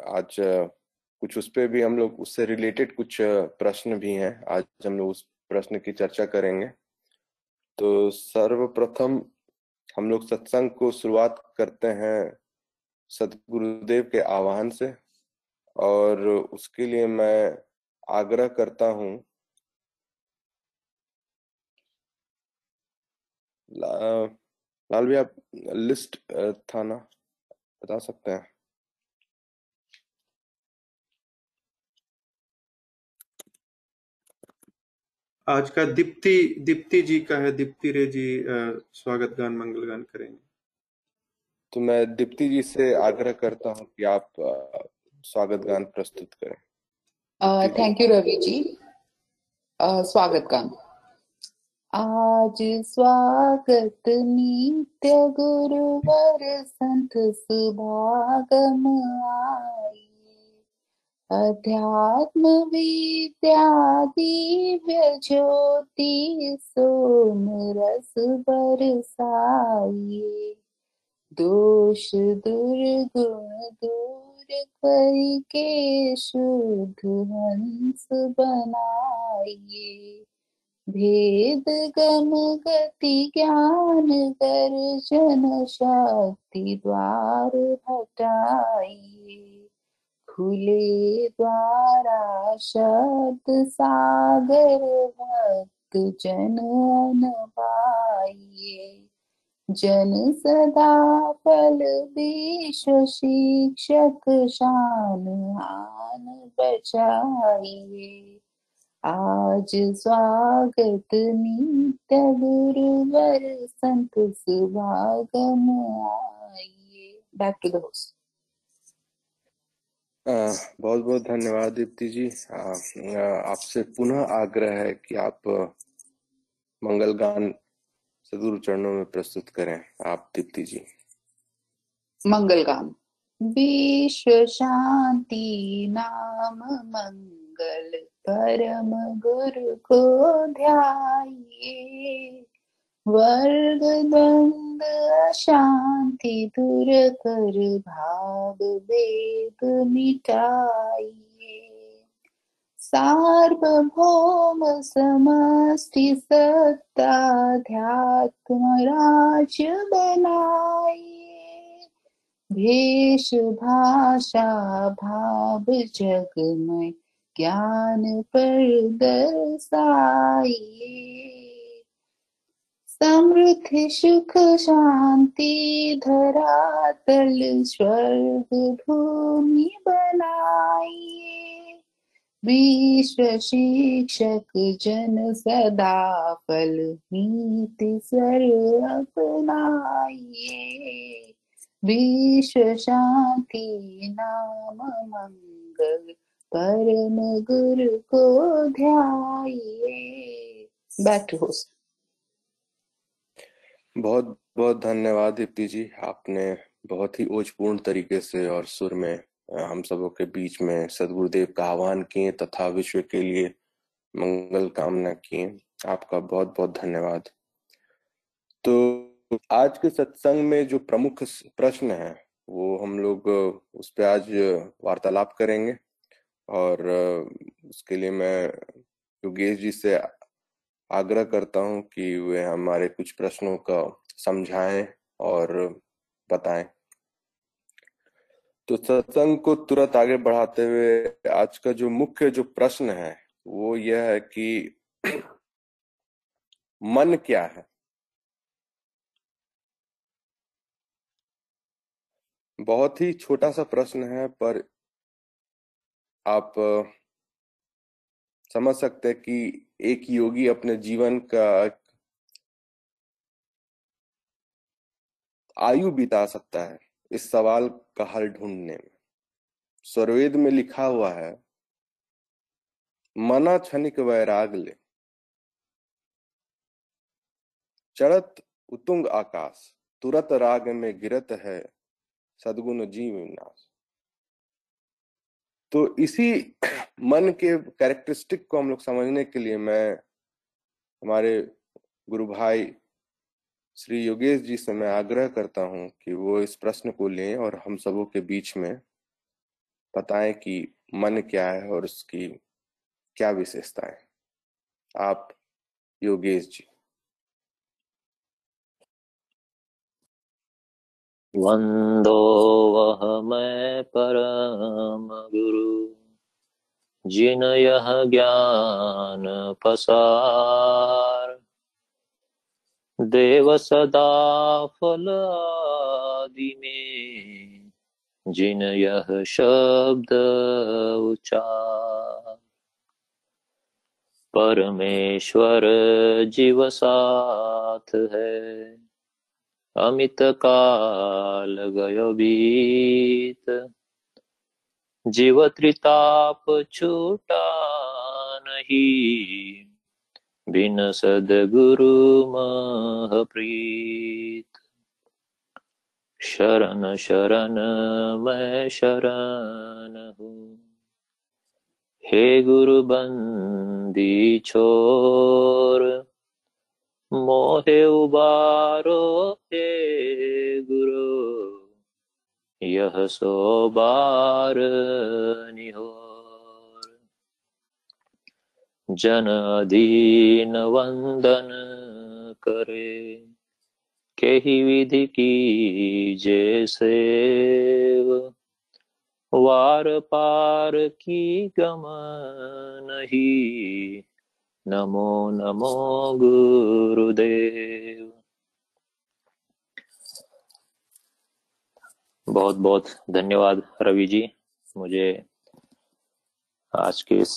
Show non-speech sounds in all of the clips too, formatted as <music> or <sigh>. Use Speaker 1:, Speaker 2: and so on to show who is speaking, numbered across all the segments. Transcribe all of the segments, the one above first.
Speaker 1: आज कुछ उस पर भी हम लोग उससे रिलेटेड कुछ प्रश्न भी हैं। आज हम लोग उस प्रश्न की चर्चा करेंगे। तो सर्वप्रथम हम लोग सत्संग को शुरुआत करते हैं सदगुरुदेव के आह्वान से और उसके लिए मैं आग्रह करता हूँ ला, लाल भी आप लिस्ट था ना बता सकते हैं?
Speaker 2: आज का दीप्ति दीप्ति जी का है दीप्ति रे जी स्वागत गान मंगल गान करेंगे।
Speaker 1: तो मैं दीप्ति जी से आग्रह करता हूँ कि आप स्वागत गान प्रस्तुत करें।
Speaker 3: Thank you Ravi ji. uh, स्वागत गान। आज स्वागत नित्य गुरुवर संत सुभागम आई। अध्यात्म विद्या दिव्य ज्योति सोम रस बरसाइए दोष दुर्गुण दूर करके शुद्ध हंस बनाइए। भेद गम गति ज्ञान गर्जन शक्ति द्वार हटाइए। खुले द्वारा शब्द सागर भक्त जन पाइए। जन सदा फल विश्व शिक्षक शान आन बचाइए। आज स्वागत नित्य गुरुवर संत सुभागम आइए। बैक टू द होस्ट
Speaker 1: बहुत बहुत धन्यवाद दीप्ति जी। आपसे पुनः आग्रह है कि आप मंगल गान सदगुरु चरणों में प्रस्तुत करें। आप दीप्ति जी।
Speaker 3: मंगल गान। विश्व शांति नाम मंगल परम गुरु को ध्याये वर्ग द्वंद शांति दूर कर भाव वेद मिटाइए। सार्वभौम समष्टि ध्यात्म राज्य बनाइए। भेष भाषा भाव जगमय ज्ञान पर दर्शाइए समृद्धि सुख शांति धरातल स्वर्ग भूमि बनाइए। विश्व शिक्षक जन सदा फल नीति स्वर अपनाइए। विश्व शांति नाम मंगल परम गुरु को ध्याइए। होस्ट।
Speaker 1: बहुत बहुत धन्यवाद दीप्ति जी। आपने बहुत ही ओजपूर्ण तरीके से और सुर में हम सबों के बीच में सदगुरुदेव का आह्वान किए तथा विश्व के लिए मंगल कामना किए। आपका बहुत बहुत धन्यवाद। तो आज के सत्संग में जो प्रमुख प्रश्न है, वो हम लोग उस पर आज वार्तालाप करेंगे। और उसके लिए मैं योगेश जी से आग्रह करता हूँ कि वे हमारे कुछ प्रश्नों का समझाएँ और बताएँ। तो सत्संग को तुरंत आगे बढ़ाते हुए आज का जो मुख्य जो प्रश्न है, वो यह है कि <clears throat> मन क्या है? बहुत ही छोटा सा प्रश्न है, पर आप समझ सकते हैं कि एक योगी अपने जीवन का आयु बिता सकता है इस सवाल का हल ढूँढने में। स्वरवेद में लिखा हुआ है, मना क्षणिक वैराग ले। चढ़त उतुंग आकाश, तुरत राग में गिरत है, सदगुण जीव विनाश तो इसी मन के कैरेक्टरिस्टिक को हम लोग समझने के लिए मैं हमारे गुरु भाई श्री योगेश जी से मैं आग्रह करता हूँ कि वो इस प्रश्न को लें और हम सबों के बीच में बताएँ कि मन क्या है और उसकी क्या विशेषताएँ। आप योगेश जी।
Speaker 4: वंदो वह मैं परम गुरु। जिन यह ज्ञान पसार। देव सदा फल आदि में जिन यह शब्द उचार। परमेश्वर जीव साथ है। अमित काल गयो बीत जीव त्रिताप छूटा नहीं। बिन सदगुरु मह प्रीत। शरण शरण, मैं शरण हूँ। हे गुरु बंदी छोर मोहे उबारो हे गुरु, यह सो बार निहोर। जन अधीन वंदन करे के विधि की जैसे वार पार की गम नहीं नमो नमो गुरुदेव। बहुत बहुत धन्यवाद रवि जी। मुझे आज के इस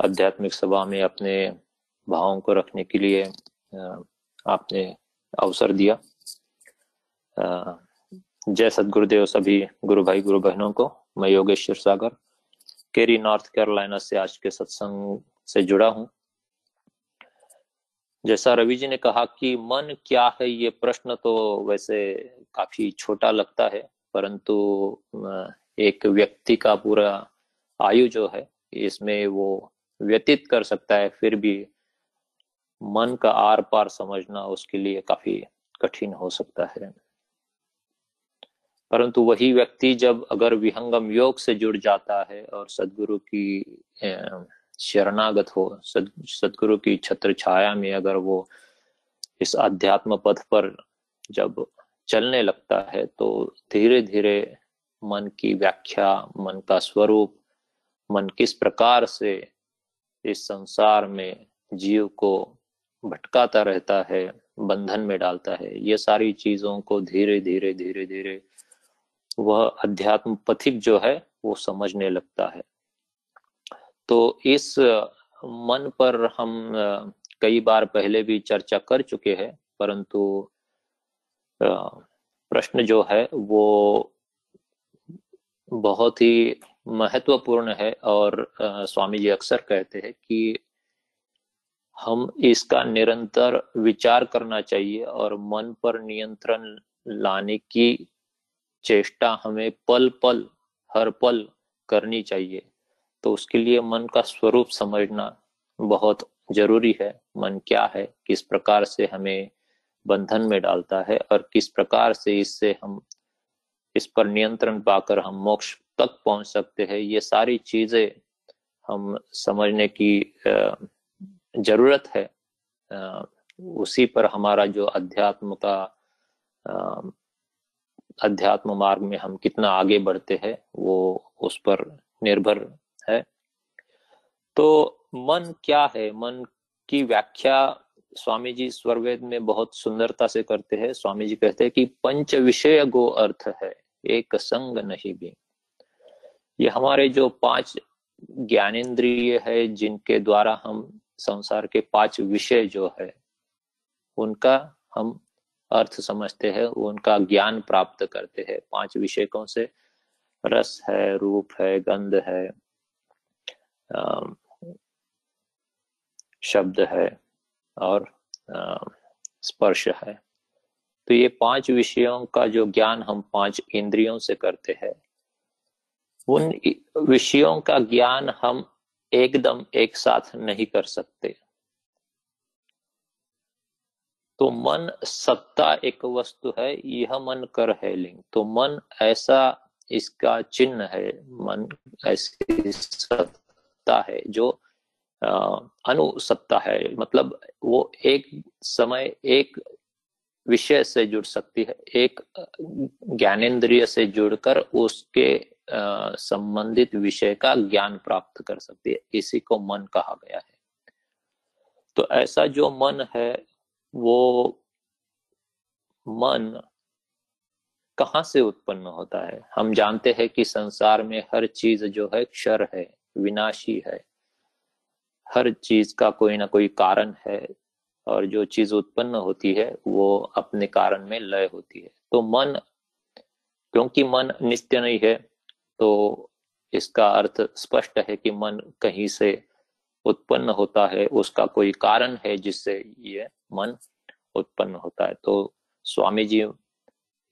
Speaker 4: आध्यात्मिक सभा में अपने भावों को रखने के लिए आपने अवसर दिया। जय सदगुरुदेव सभी गुरु भाई, गुरु बहनों को। मैं Yogeshwar Sagar, Cary North Carolina से आज के सत्संग से जुड़ा हूँ। जैसा रवि जी ने कहा कि मन क्या है, ये प्रश्न तो वैसे काफ़ी छोटा लगता है, परंतु एक व्यक्ति का पूरा आयु जो है, इसमें वो व्यतीत कर सकता है, फिर भी मन का आर पार समझना उसके लिए काफ़ी कठिन हो सकता है। परंतु वही व्यक्ति जब अगर विहंगम योग से जुड़ जाता है और सदगुरु की शरणागत हो। सद, सदगुरु की छत्र छाया में अगर वो इस अध्यात्म पथ पर जब चलने लगता है तो धीरे धीरे मन की व्याख्या, मन का स्वरूप, मन किस प्रकार से इस संसार में जीव को भटकाता रहता है, बंधन में डालता है, ये सारी चीज़ों को धीरे धीरे धीरे धीरे वह अध्यात्म पथिक जो है, वो समझने लगता है। तो इस मन पर हम कई बार पहले भी चर्चा कर चुके हैं, परंतु प्रश्न जो है वो बहुत ही महत्वपूर्ण है और स्वामी जी अक्सर कहते हैं कि हम इसका निरंतर विचार करना चाहिए और मन पर नियंत्रण लाने की चेष्टा हमें पल पल हर पल करनी चाहिए। तो उसके लिए मन का स्वरूप समझना बहुत ज़रूरी है। मन क्या है, किस प्रकार से हमें बंधन में डालता है और किस प्रकार से इससे हम, इस पर नियंत्रण पाकर हम मोक्ष तक पहुँच सकते हैं, ये सारी चीज़ें हम समझने की ज़रूरत है। उसी पर हमारा जो अध्यात्म का अध्यात्म मार्ग में हम कितना आगे बढ़ते हैं, वो उस पर निर्भर है। तो मन क्या है? मन की व्याख्या स्वामी जी स्वरवेद में बहुत सुंदरता से करते हैं। स्वामी जी कहते हैं कि पंच विषय गो अर्थ है, एक संग नहीं भी। ये हमारे जो पाँच ज्ञानेन्द्रिय है, जिनके द्वारा हम संसार के पाँच विषय जो है, उनका हम अर्थ समझते हैं, उनका ज्ञान प्राप्त करते हैं। पाँच विषय कौन से? रस है, रूप है, गंध है शब्द है और स्पर्श है। तो ये पाँच विषयों का जो ज्ञान हम पाँच इंद्रियों से करते हैं, उन विषयों का ज्ञान हम एकदम एक साथ नहीं कर सकते। तो मन सत्ता एक वस्तु है, यह मन कर है लिंग। तो मन ऐसा इसका चिन्ह है, मन ऐसी सत्ता है, जो अनु अनुसत्ता है मतलब वो एक समय, एक विषय से जुड़ सकती है, एक ज्ञानेन्द्रिय से जुड़कर उसके संबंधित विषय का ज्ञान प्राप्त कर सकती है, इसी को मन कहा गया है। तो ऐसा जो मन है, वो मन कहाँ से उत्पन्न होता है? हम जानते हैं कि संसार में हर चीज़ जो है क्षर है। विनाशी है। हर चीज़ का कोई ना कोई कारण है और जो चीज़ उत्पन्न होती है, वो अपने कारण में लय होती है। तो मन, क्योंकि मन नित्य नहीं है तो इसका अर्थ स्पष्ट है कि मन कहीं से उत्पन्न होता है, उसका कोई कारण है जिससे ये मन उत्पन्न होता है। तो स्वामी जी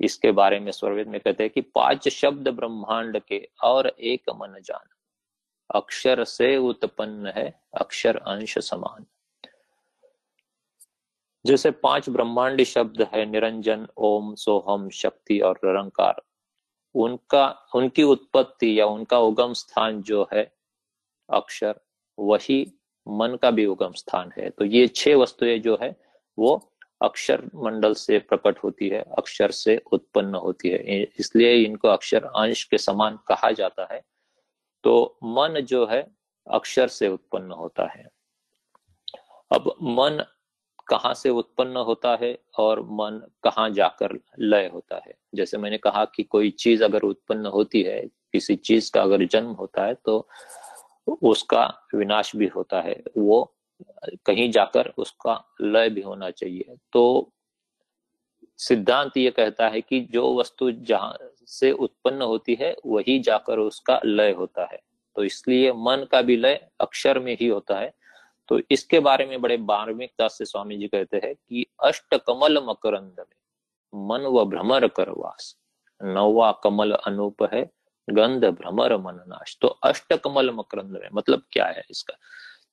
Speaker 4: इसके बारे में स्वर्वेद में कहते हैं कि पाँच शब्द ब्रह्मांड के और एक मन जान। अक्षर से उत्पन्न है, अक्षर अंश समान। जैसे पाँच ब्रह्मांड शब्द है, निरंजन, ओम, सोहम, शक्ति और निरंकार। उनका, उनकी उत्पत्ति या उनका उगम स्थान जो है, अक्षर, वही मन का भी उगम स्थान है। तो ये छह वस्तुएँ जो है, वो अक्षर मंडल से प्रकट होती है, अक्षर से उत्पन्न होती है। इसलिए इनको अक्षर अंश के समान कहा जाता है। तो मन जो है अक्षर से उत्पन्न होता है। अब मन कहाँ से उत्पन्न होता है और मन कहाँ जाकर लय होता है? जैसे मैंने कहा कि कोई चीज़ अगर उत्पन्न होती है, किसी चीज़ का अगर जन्म होता है तो उसका विनाश भी होता है। वो कहीं जाकर उसका लय भी होना चाहिए। तो सिद्धांत ये कहता है कि जो वस्तु जहाँ से उत्पन्न होती है, वही जाकर उसका लय होता है। तो इसलिए मन का भी लय अक्षर में ही होता है। तो इसके बारे में बड़े बार्मिकता से स्वामी जी कहते हैं कि अष्ट कमल मकरंद में मन व भ्रमर करवास नौवा कमल अनूप है, गंध भ्रमर मन नाश। तो अष्ट कमल मकरंद में मतलब क्या है इसका?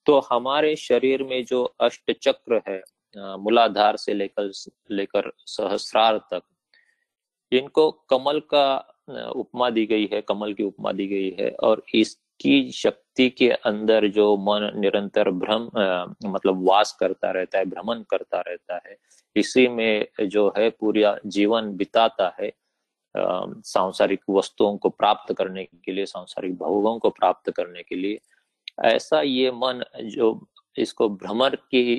Speaker 4: तो हमारे शरीर में जो अष्ट चक्र है मूलाधार से लेकर लेकर सहस्रार तक इनको कमल का उपमा दी गई है, कमल की उपमा दी गई है और इसकी शक्ति के अंदर जो मन निरंतर भ्रम मतलब वास करता रहता है, भ्रमण करता रहता है, इसी में जो है पूरा जीवन बिताता है सांसारिक वस्तुओं को प्राप्त करने के लिए, सांसारिक भोगों को प्राप्त करने के लिए। ऐसा ये मन जो इसको भ्रमर की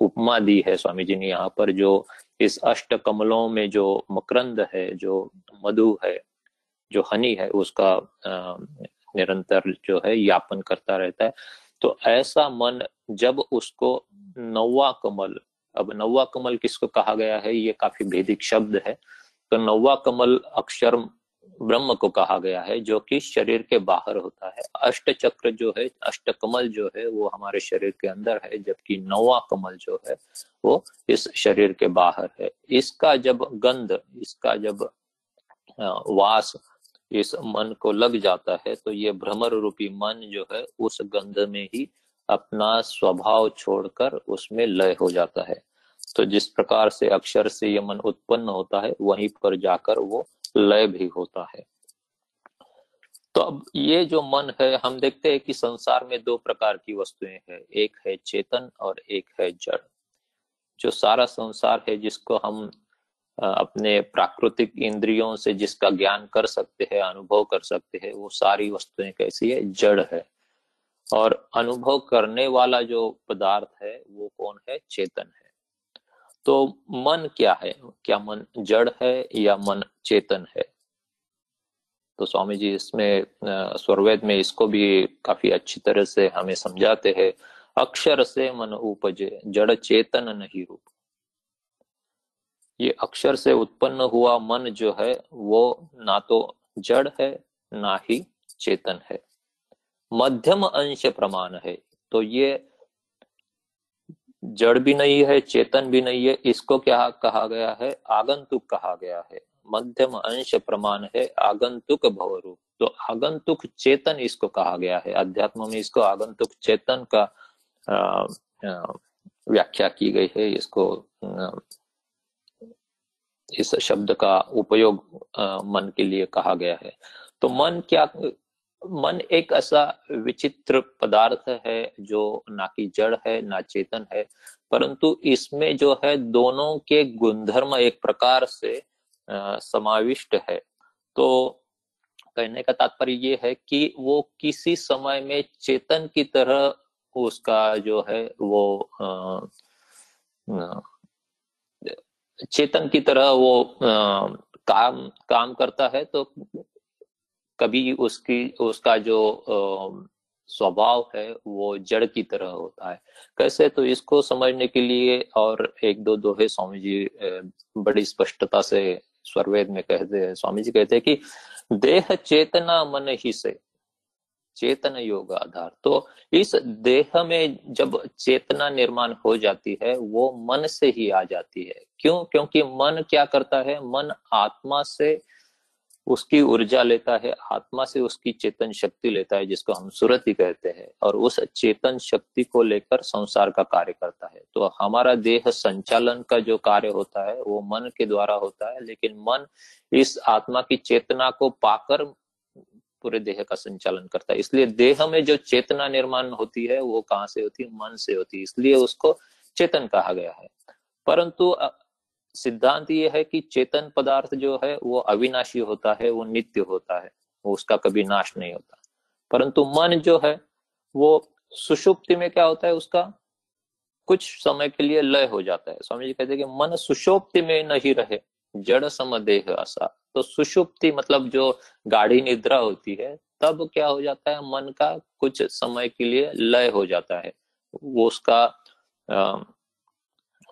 Speaker 4: उपमा दी है, स्वामी जी ने यहाँ पर जो इस अष्ट कमलों में जो मकरंद है, जो मधु है, जो हनी है, उसका निरंतर जो है यापन करता रहता है। तो ऐसा मन जब उसको नौवा कमल, अब नौवा कमल किसको कहा गया है? ये काफ़ी भेदिक शब्द है। तो नौवा कमल अक्षर ब्रह्म को कहा गया है, जो कि शरीर के बाहर होता है। अष्ट चक्र जो है अष्ट कमल जो है, वो हमारे शरीर के अंदर है, जबकि नौवा कमल जो है, वो इस शरीर के बाहर है। इसका जब गंध, इसका जब वास इस मन को लग जाता है तो ये भ्रमर रूपी मन जो है, उस गंध में ही अपना स्वभाव छोड़कर उसमें लय हो जाता है। तो जिस प्रकार से अक्षर से ये मन उत्पन्न होता है, वहीं पर जाकर वो लय भी होता है। तो अब ये जो मन है, हम देखते हैं कि संसार में दो प्रकार की वस्तुएँ हैं, एक है चेतन और एक है जड़। जो सारा संसार है, जिसको हम अपने प्राकृतिक इंद्रियों से जिसका ज्ञान कर सकते हैं, अनुभव कर सकते हैं, वो सारी वस्तुएँ कैसी है? जड़ है। और अनुभव करने वाला जो पदार्थ है, वो कौन है? चेतन है। तो मन क्या है? क्या मन जड़ है या मन चेतन है? तो स्वामी जी इसमें स्वरवेद में इसको भी काफ़ी अच्छी तरह से हमें समझाते हैं। अक्षर से मन उपजे, जड़ चेतन नहीं रूप। ये अक्षर से उत्पन्न हुआ मन जो है, वो ना तो जड़ है, ना ही चेतन है। मध्यम अंश प्रमाण है। तो ये जड़ भी नहीं है, चेतन भी नहीं है, इसको क्या कहा गया है? आगंतुक कहा गया है। मध्यम अंश प्रमाण है, आगंतुक भवरूप। तो आगंतुक चेतन इसको कहा गया है। अध्यात्म में इसको आगंतुक चेतन का व्याख्या की गई है। इसको इस शब्द का उपयोग मन के लिए कहा गया है। तो मन क्या मन एक ऐसा विचित्र पदार्थ है जो ना कि जड़ है, ना चेतन है, परंतु इसमें जो है दोनों के गुणधर्म एक प्रकार से समाविष्ट है। तो कहने का तात्पर्य ये है कि वो किसी समय में चेतन की तरह उसका जो है वो चेतन की तरह वो काम काम करता है तो कभी उसकी, उसका जो स्वभाव है, वो जड़ की तरह होता है। कैसे? तो इसको समझने के लिए और एक दो दोहे स्वामी जी बड़ी स्पष्टता से स्वरवेद में कहते हैं। स्वामी जी कहते हैं कि देह चेतना मन ही से, चेतन योग आधार। तो इस देह में जब चेतना निर्माण हो जाती है, वो मन से ही आ जाती है। क्यों? क्योंकि मन क्या करता है? मन आत्मा से उसकी ऊर्जा लेता है, आत्मा से उसकी चेतन शक्ति लेता है, जिसको हम सुरति कहते हैं, और उस चेतन शक्ति को लेकर संसार का कार्य करता है। तो हमारा देह संचालन का जो कार्य होता है, वो मन के द्वारा होता है, लेकिन मन इस आत्मा की चेतना को पाकर पूरे देह का संचालन करता है। इसलिए देह में जो चेतना निर्माण होती है, वो कहाँ से होती है? मन से होती है। इसलिए उसको चेतन कहा गया है। परंतु सिद्धांत ये है कि चेतन पदार्थ जो है, वो अविनाशी होता है, वो नित्य होता है, वो उसका कभी नाश नहीं होता। परंतु मन जो है, वो सुषुप्ति में क्या होता है, उसका कुछ समय के लिए लय हो जाता है। स्वामी जी कहते हैं कि मन सुषुप्ति में नहीं रहे, जड़ समदेह आशा। तो सुषुप्ति मतलब जो गाढ़ी निद्रा होती है, तब क्या हो जाता है, मन का कुछ समय के लिए लय हो जाता है। वो उसका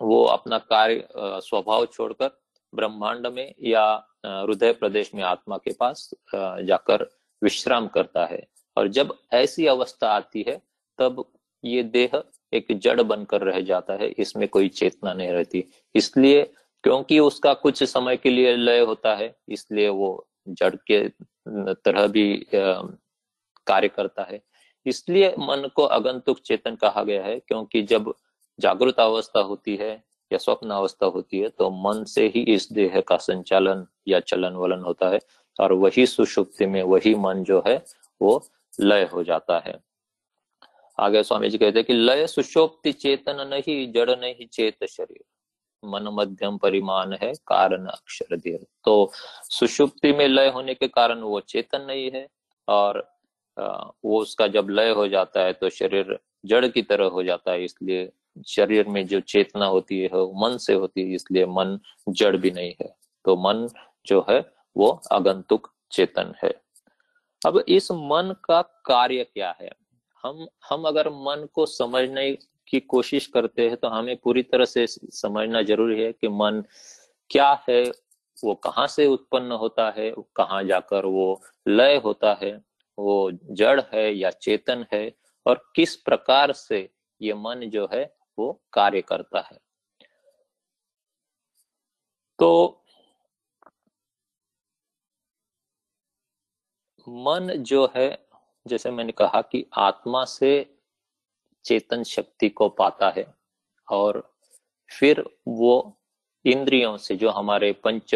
Speaker 4: वो अपना कार्य स्वभाव छोड़कर ब्रह्मांड में या हृदय प्रदेश में आत्मा के पास जाकर विश्राम करता है। और जब ऐसी अवस्था आती है, तब ये देह एक जड़ बनकर रह जाता है, इसमें कोई चेतना नहीं रहती। इसलिए क्योंकि उसका कुछ समय के लिए लय होता है, इसलिए वो जड़ के तरह भी कार्य करता है। इसलिए मन को अगंतुक चेतन कहा गया है, क्योंकि जब जागृत अवस्था होती है या स्वप्न अवस्था होती है तो मन से ही इस देह का संचालन या चलन वलन होता है और वही सुषुप्ति में वही मन जो है, वो लय हो जाता है। आगे स्वामी जी कहते हैं कि लय सुषोप्ति चेतन नहीं, जड़ नहीं चेत शरीर। मन मध्यम परिमाण है, कारण अक्षर देह। तो सुषुप्ति में लय होने के कारण वो चेतन नहीं है और वो उसका जब लय हो जाता है तो शरीर जड़ की तरह हो जाता है, इसलिए शरीर में जो चेतना होती है, वो मन से होती है, इसलिए मन जड़ भी नहीं है। तो मन जो है, वो आगंतुक चेतन है। अब इस मन का कार्य क्या है? हम हम अगर मन को समझने की कोशिश करते हैं तो हमें पूरी तरह से समझना ज़रूरी है कि मन क्या है, वो कहाँ से उत्पन्न होता है, कहाँ जाकर वो लय होता है, वो जड़ है या चेतन है, और किस प्रकार से ये मन जो है वो कार्य करता है। तो मन जो है, जैसे मैंने कहा कि आत्मा से चेतन शक्ति को पाता है और फिर वो इंद्रियों से, जो हमारे पंच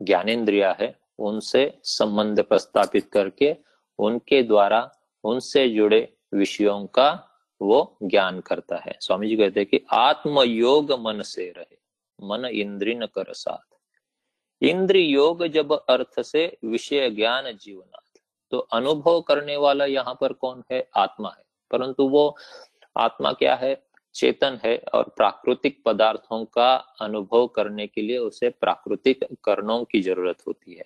Speaker 4: ज्ञानेन्द्रिया है, उनसे संबंध प्रस्तापित करके उनके द्वारा उनसे जुड़े विषयों का वो ज्ञान करता है। स्वामी जी कहते हैं कि आत्म योग मन से रहे, मन इंद्रि न कर साथ। इंद्र योग जब अर्थ से विषय ज्ञान जीवनाथ तो अनुभव करने वाला यहाँ पर कौन है? आत्मा है। परंतु वो आत्मा क्या है? चेतन है और प्राकृतिक पदार्थों का अनुभव करने के लिए उसे प्राकृतिक करणों की ज़रूरत होती है।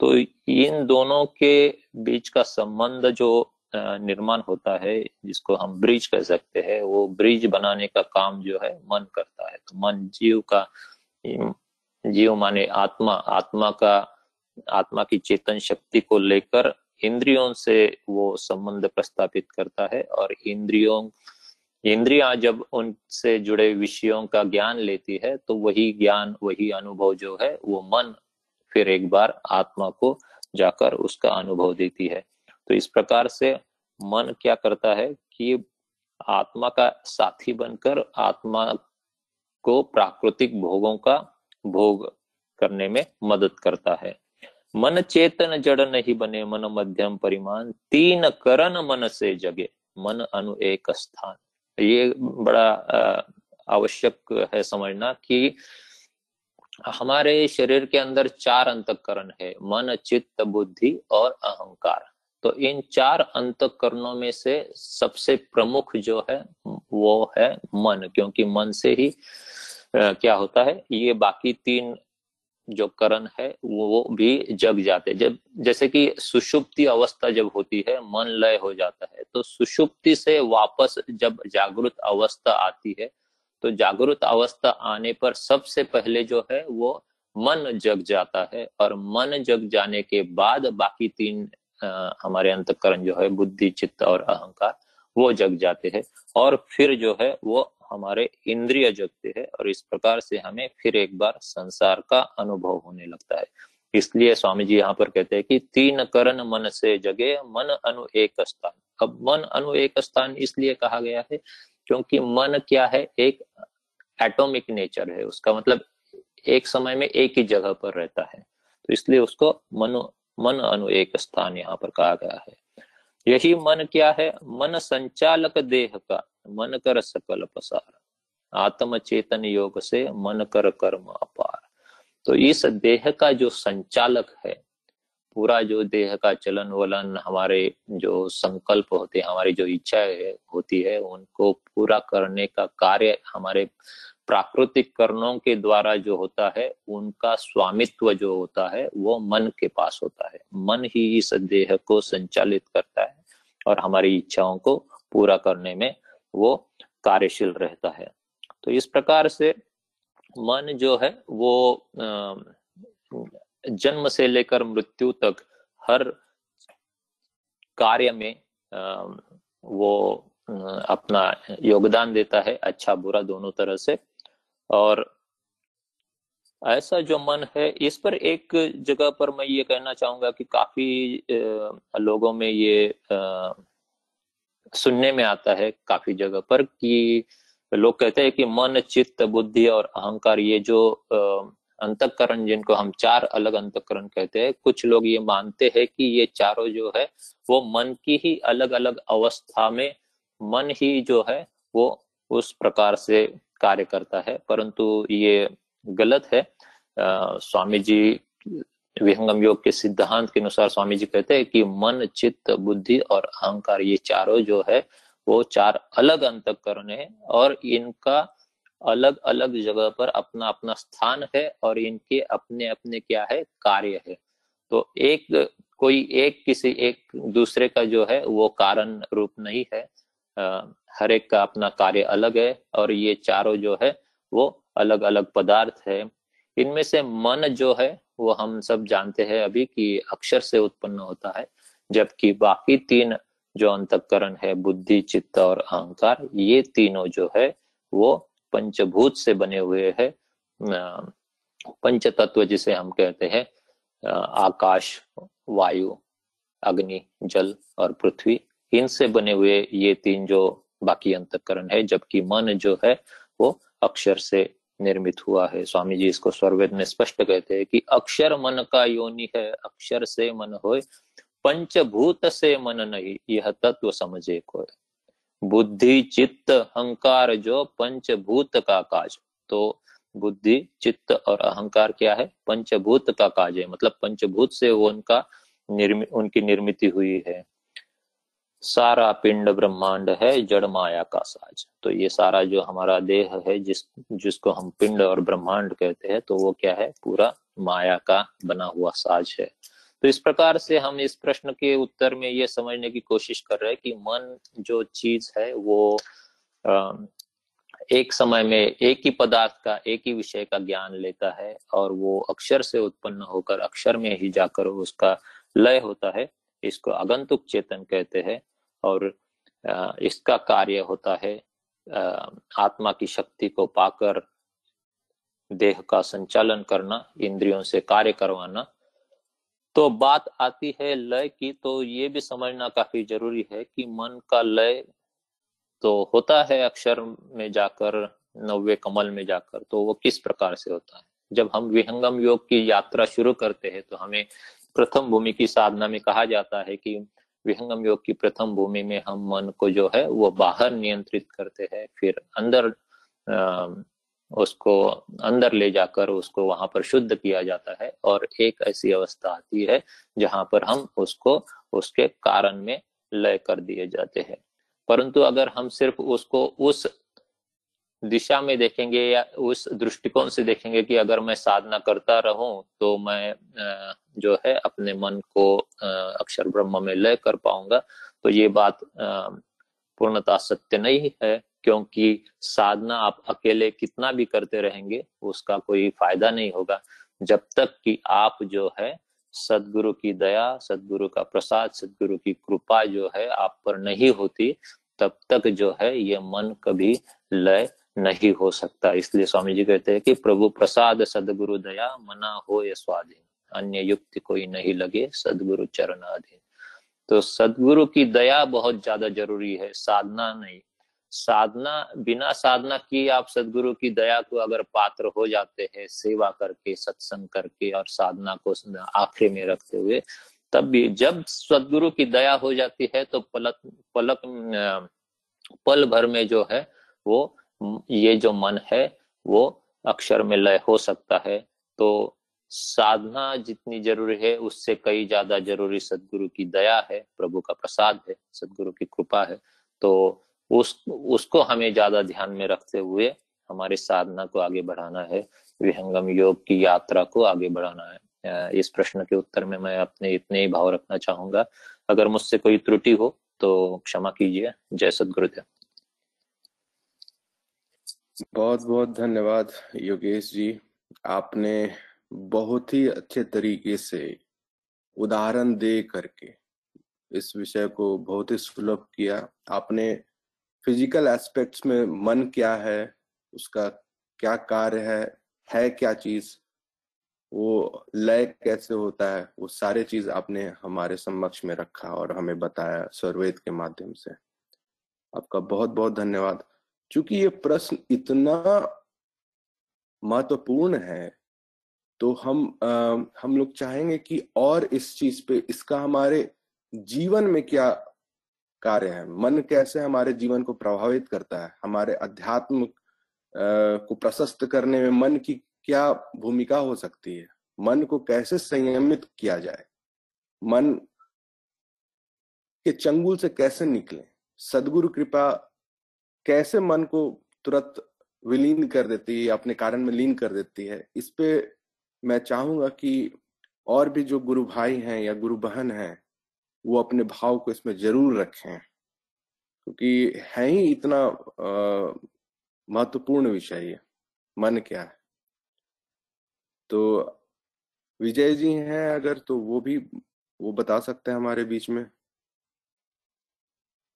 Speaker 4: तो इन दोनों के बीच का संबंध जो निर्माण होता है, जिसको हम ब्रिज कह सकते हैं। वो ब्रिज बनाने का काम जो है, मन करता है। तो मन जीव का जीव माने आत्मा। आत्मा का, आत्मा की चेतन शक्ति को लेकर इंद्रियों से वो संबंध प्रस्तापित करता है और इंद्रियों, इंद्रिया जब उनसे जुड़े विषयों का ज्ञान लेती है तो वही ज्ञान, वही अनुभव जो है, वो मन फिर एक बार आत्मा को जाकर उसका अनुभव देती है। तो इस प्रकार से मन क्या करता है कि आत्मा का साथी बनकर आत्मा को प्राकृतिक भोगों का भोग करने में मदद करता है। मन चेतन जड़ नहीं बने, मन मध्यम परिमाण, तीन करण मन से जगे, मन अनु एक स्थान। ये बड़ा आवश्यक है समझना कि हमारे शरीर के अंदर चार अंतकरण है, मन, चित्त, बुद्धि और अहंकार। तो इन चार अंतकरणों में से सबसे प्रमुख जो है, वो है मन, क्योंकि मन से ही क्या होता है, ये बाकी तीन जो करण है, वो भी जग जाते जब, जैसे कि सुषुप्ति अवस्था जब होती है, मन लय हो जाता है तो सुषुप्ति से वापस जब जागृत अवस्था आती है तो जागृत अवस्था आने पर सबसे पहले जो है, वो मन जग जाता है, और मन जग जाने के बाद बाकी तीन हमारे अंतकरण जो है, बुद्धि, चित्त और अहंकार, वो जग जाते हैं और फिर जो है, वो हमारे इंद्रिय जगते हैं और इस प्रकार से हमें फिर एक बार संसार का अनुभव होने लगता है। इसलिए स्वामी जी यहाँ पर कहते हैं कि तीन करण मन से जगे मन अनु एक स्थान। अब मन अनु एक स्थान इसलिए कहा गया है क्योंकि मन क्या है, एक एटॉमिक नेचर है। उसका मतलब एक समय में एक ही जगह पर रहता है। तो इसलिए उसको मनु मन अनु एक स्थान यहाँ पर कहा गया है। यही मन क्या है? मन संचालक देह का, मन कर सकल पसार। आत्म चेतन योग से मन कर कर्म अपार। तो इस देह का जो संचालक है, पूरा जो देह का चलन वलन, हमारे जो संकल्प होते हैं, हमारी जो इच्छाएँ होती है, उनको पूरा करने का कार्य हमारे प्राकृतिक कर्णों के द्वारा जो होता है, उनका स्वामित्व जो होता है, वो मन के पास होता है। मन ही इस देह को संचालित करता है और हमारी इच्छाओं को पूरा करने में वो कार्यशील रहता है। तो इस प्रकार से मन जो है, वो जन्म से लेकर मृत्यु तक हर कार्य में वो अपना योगदान देता है। अच्छा बुरा दोनों तरह से और ऐसा जो मन है, इस पर एक जगह पर मैं ये कहना चाहूँगा कि काफ़ी लोगों में ये सुनने में आता है काफ़ी जगह पर कि लोग कहते हैं कि मन, चित्त, बुद्धि और अहंकार ये जो अंतकरण जिनको हम चार अलग अंतकरण कहते हैं, कुछ लोग ये मानते हैं कि ये चारों जो है, वो मन की ही अलग अलग अवस्था में, मन ही जो है, वो उस प्रकार से कार्य करता है, परंतु ये गलत है। स्वामी जी विहंगम योग के सिद्धांत के अनुसार स्वामी जी कहते हैं कि मन, चित्त, बुद्धि और अहंकार ये चारों जो है, वो चार अलग अंतकरण है और इनका अलग अलग जगह पर अपना अपना स्थान है और इनके अपने अपने क्या है, कार्य है। तो एक कोई एक किसी एक दूसरे का जो है, वो कारण रूप नहीं है। हर एक का अपना कार्य अलग है और ये चारों जो है, वो अलग अलग पदार्थ है। इनमें से मन जो है, वो हम सब जानते हैं अभी कि अक्षर से उत्पन्न होता है, जबकि बाकी तीन जो अंतकरण है, बुद्धि, चित्त और अहंकार, ये तीनों जो है, वो पंचभूत से बने हुए है। पंच तत्व जिसे हम कहते हैं आकाश, वायु, अग्नि, जल और पृथ्वी, इनसे बने हुए ये तीन जो बाकी अंतकरण है, जबकि मन जो है, वो अक्षर से निर्मित हुआ है। स्वामी जी इसको स्वर्वेद में स्पष्ट कहते हैं कि अक्षर मन का योनि है, अक्षर से मन हो पंचभूत से मन नहीं, यह तत्व समझे को बुद्धि, चित्त, अहंकार जो पंचभूत का काज तो बुद्धि, चित्त और अहंकार क्या है? पंचभूत का काज है मतलब पंचभूत से वो उनका निर्मि, उनकी निर्मित हुई है। सारा पिंड ब्रह्मांड है, जड़ माया का साज। तो ये सारा जो हमारा देह है, जिस, जिसको हम पिंड और ब्रह्मांड कहते हैं तो वो क्या है? पूरा माया का बना हुआ साज है। तो इस प्रकार से हम इस प्रश्न के उत्तर में ये समझने की कोशिश कर रहे हैं कि मन जो चीज़ है, वो एक समय में एक ही पदार्थ का, एक ही विषय का ज्ञान लेता है और वो अक्षर से उत्पन्न होकर अक्षर में ही जाकर उसका लय होता है। इसको अगंतुक चेतन कहते हैं और इसका कार्य होता है आत्मा की शक्ति को पाकर देह का संचालन करना, इंद्रियों से कार्य करवाना। तो बात आती है लय की तो ये भी समझना काफ़ी ज़रूरी है कि मन का लय तो होता है अक्षर में जाकर नव्य कमल में जाकर तो वो किस प्रकार से होता है? जब हम विहंगम योग की यात्रा शुरू करते हैं तो हमें प्रथम भूमि की साधना में कहा जाता है कि विहंगम योग की प्रथम भूमि में हम मन को जो है वो बाहर नियंत्रित करते हैं, फिर अंदर उसको अंदर ले जाकर उसको वहाँ पर शुद्ध किया जाता है और एक ऐसी अवस्था आती है जहाँ पर हम उसको उसके कारण में लय कर दिए जाते हैं। परंतु अगर हम सिर्फ़ उसको उस दिशा में देखेंगे या उस दृष्टिकोण से देखेंगे कि अगर मैं साधना करता रहूँ तो मैं जो है, अपने मन को अक्षर ब्रह्म में लय कर पाऊँगा। तो ये बात पूर्णता सत्य नहीं है, क्योंकि साधना आप अकेले कितना भी करते रहेंगे, उसका कोई फ़ायदा नहीं होगा। जब तक कि आप जो है, सदगुरु की दया, सदगुरु का प्रसाद, सदगुरु की कृपा जो है, आप पर नहीं होती, तब तक जो है, ये मन कभी लय नहीं हो सकता। इसलिए स्वामी जी कहते हैं कि प्रभु प्रसाद सदगुरु दया मना हो ये स्वाधीन। अन्य युक्ति कोई नहीं लगे सदगुरु चरणाधीन। तो सदगुरु की दया बहुत ज़्यादा ज़रूरी है, साधना नहीं। साधना, बिना साधना की आप सदगुरु की दया को अगर पात्र हो जाते हैं, सेवा करके, सत्संग करके और साधना को आखिरी में रखते हुए, तब भी जब सदगुरु की दया हो जाती है तो पलक पलक पल भर में जो है, वो ये जो मन है, वो अक्षर में लय हो सकता है। तो साधना जितनी ज़रूरी है, उससे कई ज़्यादा ज़रूरी सदगुरु की दया है, प्रभु का प्रसाद है, सदगुरु की कृपा है। तो उस, उसको हमें ज़्यादा ध्यान में रखते हुए हमारी साधना को आगे बढ़ाना है, विहंगम योग की यात्रा को आगे बढ़ाना है। इस प्रश्न के उत्तर में मैं अपने इतने ही भाव रखना चाहूँगा। अगर मुझसे कोई त्रुटि हो तो क्षमा कीजिए। जय सदगुरुदेव।
Speaker 1: बहुत बहुत धन्यवाद, योगेश जी। आपने बहुत ही अच्छे तरीके से उदाहरण दे करके इस विषय को बहुत ही सुलभ किया। आपने फ़िज़िकल एस्पेक्ट्स में मन क्या है, उसका क्या कार्य है है क्या चीज़, वो लय कैसे होता है, वो सारे चीज़ आपने हमारे समक्ष में रखा और हमें बताया सर्वेद के माध्यम से। आपका बहुत बहुत धन्यवाद। क्योंकि ये प्रश्न इतना महत्वपूर्ण है तो हम आ, हम लोग चाहेंगे कि और इस चीज़ पे इसका हमारे जीवन में क्या कार्य है? मन कैसे हमारे जीवन को प्रभावित करता है? हमारे अध्यात्म आ, को प्रशस्त करने में मन की क्या भूमिका हो सकती है? मन को कैसे संयमित किया जाए? मन के चंगुल से कैसे निकले? सदगुरु कृपा कैसे मन को तुरंत विलीन कर देती है अपने कारण में लीन कर देती है, इस पे मैं चाहूँगा कि और भी जो गुरु भाई हैं या गुरु बहन हैं, वो अपने भाव को इसमें ज़रूर रखें। क्योंकि है ही इतना महत्वपूर्ण विषय ये, मन क्या है। तो विजय जी हैं अगर तो वो भी, वो बता सकते हैं हमारे बीच में।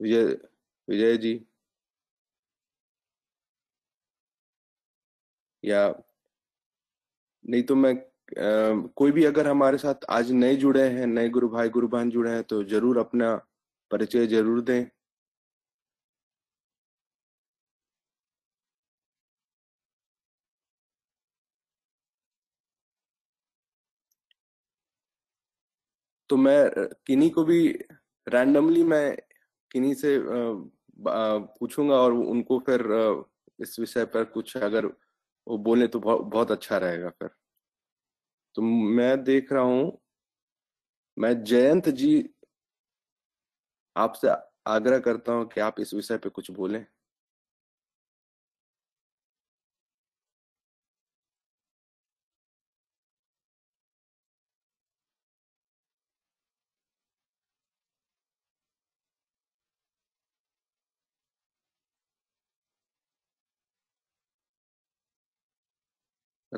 Speaker 1: विजय विजय जी। या नहीं तो मैं कोई भी अगर हमारे साथ आज नए जुड़े हैं, नए गुरु भाई गुरु बहन जुड़े हैं तो ज़रूर अपना परिचय ज़रूर दें। तो मैं किन्हीं को भी रैंडमली मैं किन्हीं से पूछूँगा और उनको फिर इस विषय पर कुछ अगर वो बोले तो बहुत अच्छा रहेगा फिर। तो मैं देख रहा हूँ, मैं जयंत जी आपसे आग्रह करता हूँ कि आप इस विषय पे कुछ बोलें।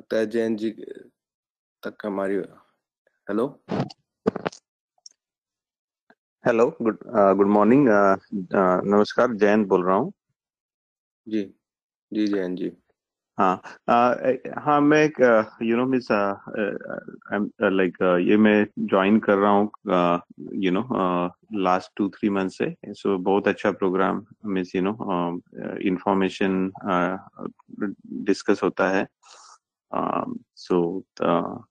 Speaker 1: लगता है जैन जी तक हमारी hello?
Speaker 5: Hello good good morning नमस्कार जयंत बोल रहा हूँ।
Speaker 1: जी जी जयंत जी।
Speaker 5: हाँ uh, हाँ मैं एक यू नो मिस लाइक ये मैं ज्वाइन कर रहा हूँ you know last two three month से सो। So, बहुत अच्छा programme miss you know information discuss होता है। Um, so uh,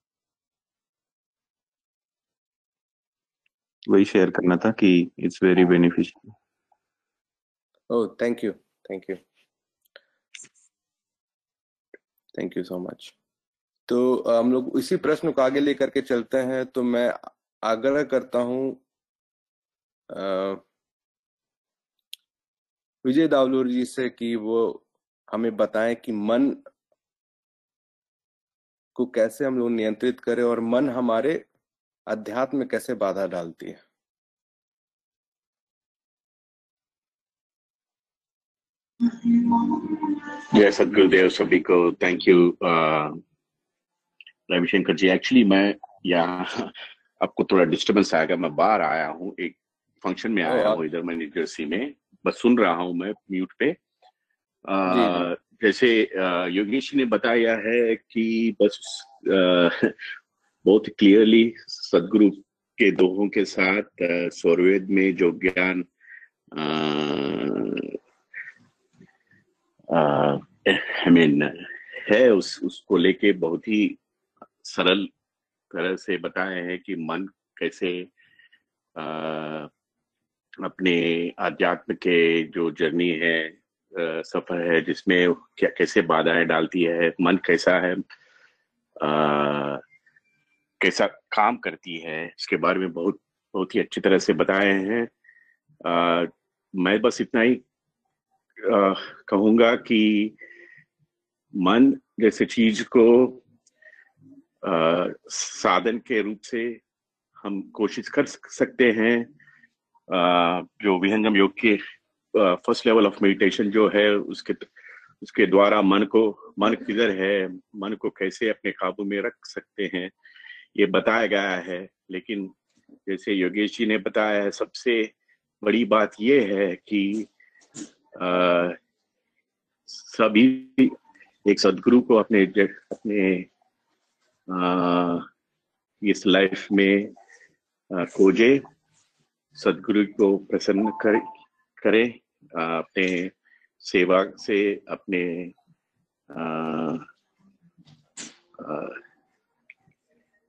Speaker 5: वही शेयर करना था कि it's very beneficial
Speaker 1: oh thank you thank you thank you so much तो हम लोग इसी प्रश्न को आगे लेकर के चलते हैं। तो मैं आग्रह करता हूँ विजय दावलूर जी से कि वो हमें बताएँ कि मन को कैसे हम लोग नियंत्रित करें और मन हमारे अध्यात्म में कैसे बाधा डालती है?
Speaker 6: जय सदगुरुदेव सभी को। Thank you Ravishankar ji. Actually मैं यहाँ आपको थोड़ा डिस्टरबेंस आएगा मैं बाहर आया हूँ एक फ़ंक्शन में आया हूँ इधर मैं न्यूजर्सी में। बस सुन रहा हूँ मैं म्यूट पे। आ, जैसे योगेश ने बताया है कि बस बहुत क्लियरली सदगुरु के दोहों के साथ स्वरवेद में जो ज्ञान आई मीन है उस उसको लेके बहुत ही सरल तरह से बताए हैं कि मन कैसे आ, अपने अध्यात्म के जो जर्नी है सफ़र है जिसमें क्या कैसे बाधाएँ डालती है मन कैसा है आ, कैसा काम करती है इसके बारे में बहुत बहुत ही अच्छी तरह से बताए हैं। आ, मैं बस इतना ही कहूँगा कि मन जैसे चीज़ को आ, साधन के रूप से हम कोशिश कर सकते हैं। आ, जो विहंगम योग के फ़र्स्ट लेवल ऑफ़ मेडिटेशन जो है उसके उसके द्वारा मन को मन किधर है मन को कैसे अपने काबू में रख सकते हैं ये बताया गया है। लेकिन जैसे योगेश जी ने बताया है सबसे बड़ी बात ये है कि आ, सभी एक सदगुरु को अपने अपने आ, इस लाइफ में आ, खोजे सदगुरु को प्रसन्न कर, करे। अपने सेवा से अपने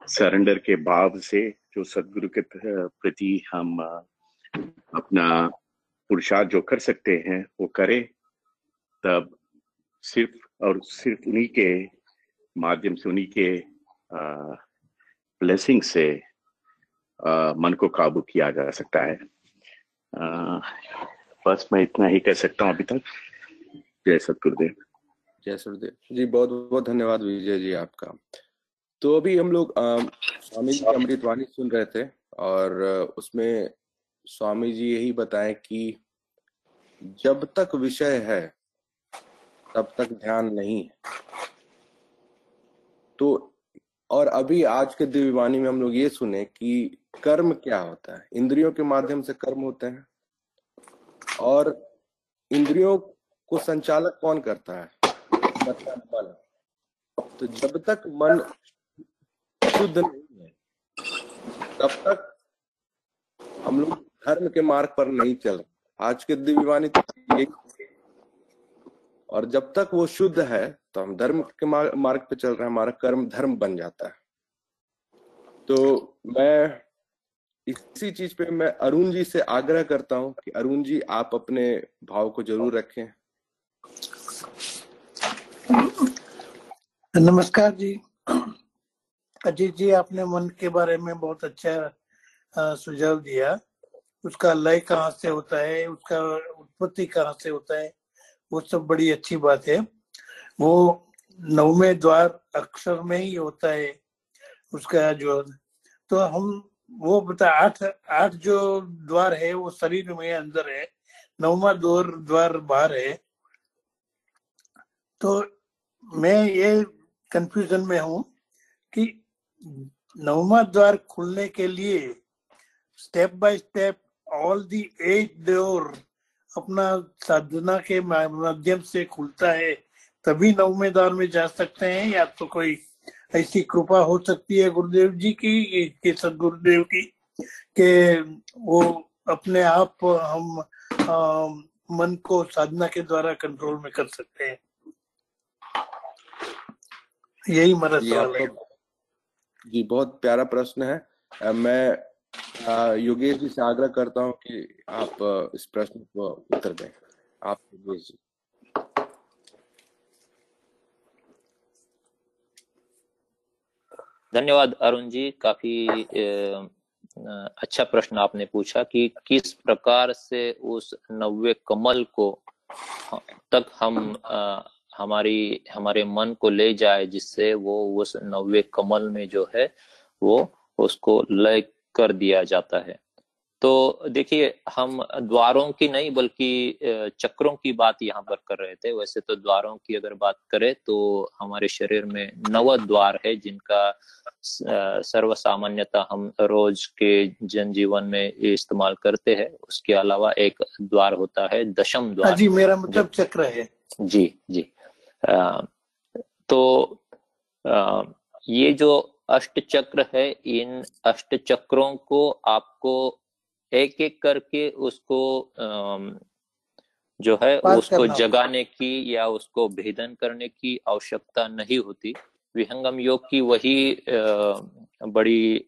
Speaker 6: सरेंडर के भाव से जो सदगुरु के प्रति हम अपना पुरुषार्थ जो कर सकते हैं वो करें। तब सिर्फ़ और सिर्फ़ उन्हीं के माध्यम से उन्हीं के ब्लेसिंग से आ, मन को काबू किया जा सकता है। आ, बस मैं इतना ही कह सकता हूँ अभी तक। जय सतगुरुदेव।
Speaker 1: जय सतगुरुदेव। जी बहुत बहुत धन्यवाद विजय जी आपका। तो अभी हम लोग स्वामी जी की अमृतवाणी सुन रहे थे और उसमें स्वामी जी यही बताए कि जब तक विषय है, तब तक ध्यान नहीं है। तो और अभी आज के दिव्यवाणी में हम लोग ये सुने कि कर्म क्या होता है? इंद्रियों के माध्यम से कर्म होते हैं। और इंद्रियों को संचालक कौन करता है? मन। तो जब तक मन शुद्ध नहीं है, तब तक हम लोग धर्म के मार्ग पर नहीं चल आज के दिव्यवाणी तो और जब तक वो शुद्ध है तो हम धर्म के मार्ग पर चल रहे हैं। हमारा कर्म, धर्म बन जाता है। तो मैं इसी चीज़ पे मैं अरुण जी से आग्रह करता हूँ कि अरुण जी, आप अपने भाव को ज़रूर रखें।
Speaker 7: नमस्कार जी। अजीत जी, आपने मन के बारे में बहुत अच्छा सुझाव दिया। उसका लय कहाँ से होता है, उसका उत्पत्ति कहाँ से होता है, वो सब बड़ी अच्छी बात है। वो नवमे द्वार अक्षर में ही होता है, उसका जो तो हम वो बता, आठ आठ जो द्वार है, वो शरीर में अंदर है नवमा द्वार द्वार बाहर है। तो मैं ये कंफ्यूजन में हूँ कि नवमा द्वार खुलने के लिए step by step all the eight door अपना साधना के माध्यम से खुलता है, तभी नवमे द्वार में जा सकते हैं या तो कोई ऐसी कृपा हो सकती है गुरुदेव जी की कि सदगुरुदेव की कि वो अपने आप हम आ, मन को साधना के द्वारा कंट्रोल में कर सकते हैं। यही मेरा सवाल है।
Speaker 1: जी बहुत प्यारा प्रश्न है। मैं योगेश जी से आग्रह करता हूँ कि आप इस प्रश्न को उत्तर दें। आप योगेश जी।
Speaker 4: धन्यवाद अरुण जी। काफ़ी अच्छा प्रश्न आपने पूछा कि किस प्रकार से उस नव्य कमल को तक हम आ, हमारी हमारे मन को ले जाए जिससे वो उस नव्य कमल में जो है वो उसको लय कर दिया जाता है। तो देखिए हम द्वारों की नहीं बल्कि चक्रों की बात यहाँ पर कर रहे थे। वैसे तो द्वारों की अगर बात करें तो हमारे शरीर में नव द्वार है जिनका सर्व सामान्यता हम रोज के जनजीवन में इस्तेमाल करते हैं। उसके अलावा एक द्वार होता है दशम
Speaker 7: हाँ
Speaker 4: द्वार।
Speaker 7: जी मेरा मतलब चक्र है।
Speaker 4: जी जी। अ, तो अ, ये जो अष्ट चक्र है इन अष्ट चक्रों को आपको एक एक करके उसको जो है उसको जगाने की या उसको भेदन करने की आवश्यकता नहीं होती। विहंगम योग की वही बड़ी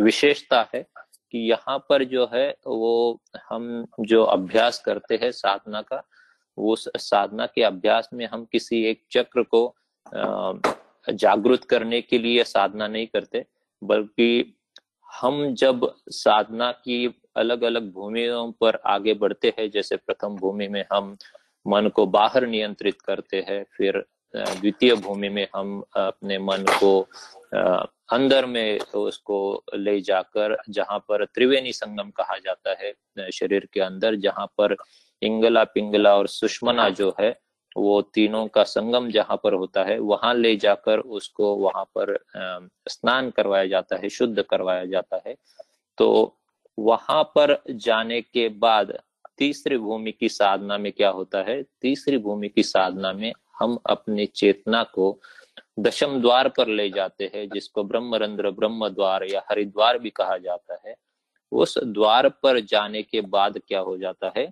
Speaker 4: विशेषता है कि यहाँ पर जो है वो हम जो अभ्यास करते हैं साधना का उस साधना के अभ्यास में हम किसी एक चक्र को जागृत करने के लिए साधना नहीं करते बल्कि हम जब साधना की अलग अलग भूमियों पर आगे बढ़ते हैं, जैसे प्रथम भूमि में हम मन को बाहर नियंत्रित करते हैं, फिर द्वितीय भूमि में हम अपने मन को अंदर में उसको ले जाकर, जहाँ पर त्रिवेणी संगम कहा जाता है शरीर के अंदर, जहाँ पर इंगला पिंगला और सुषमना जो है वो तीनों का संगम जहाँ पर होता है, वहाँ ले जाकर उसको वहाँ पर स्नान करवाया जाता है, शुद्ध करवाया जाता है। तो वहाँ पर जाने के बाद तीसरी भूमि की साधना में क्या होता है? तीसरी भूमि की साधना में हम अपनी चेतना को दशम द्वार पर ले जाते हैं, जिसको ब्रह्मरंध्र ब्रह्म द्वार या हरिद्वार भी कहा जाता है। उस द्वार पर जाने के बाद क्या हो जाता है?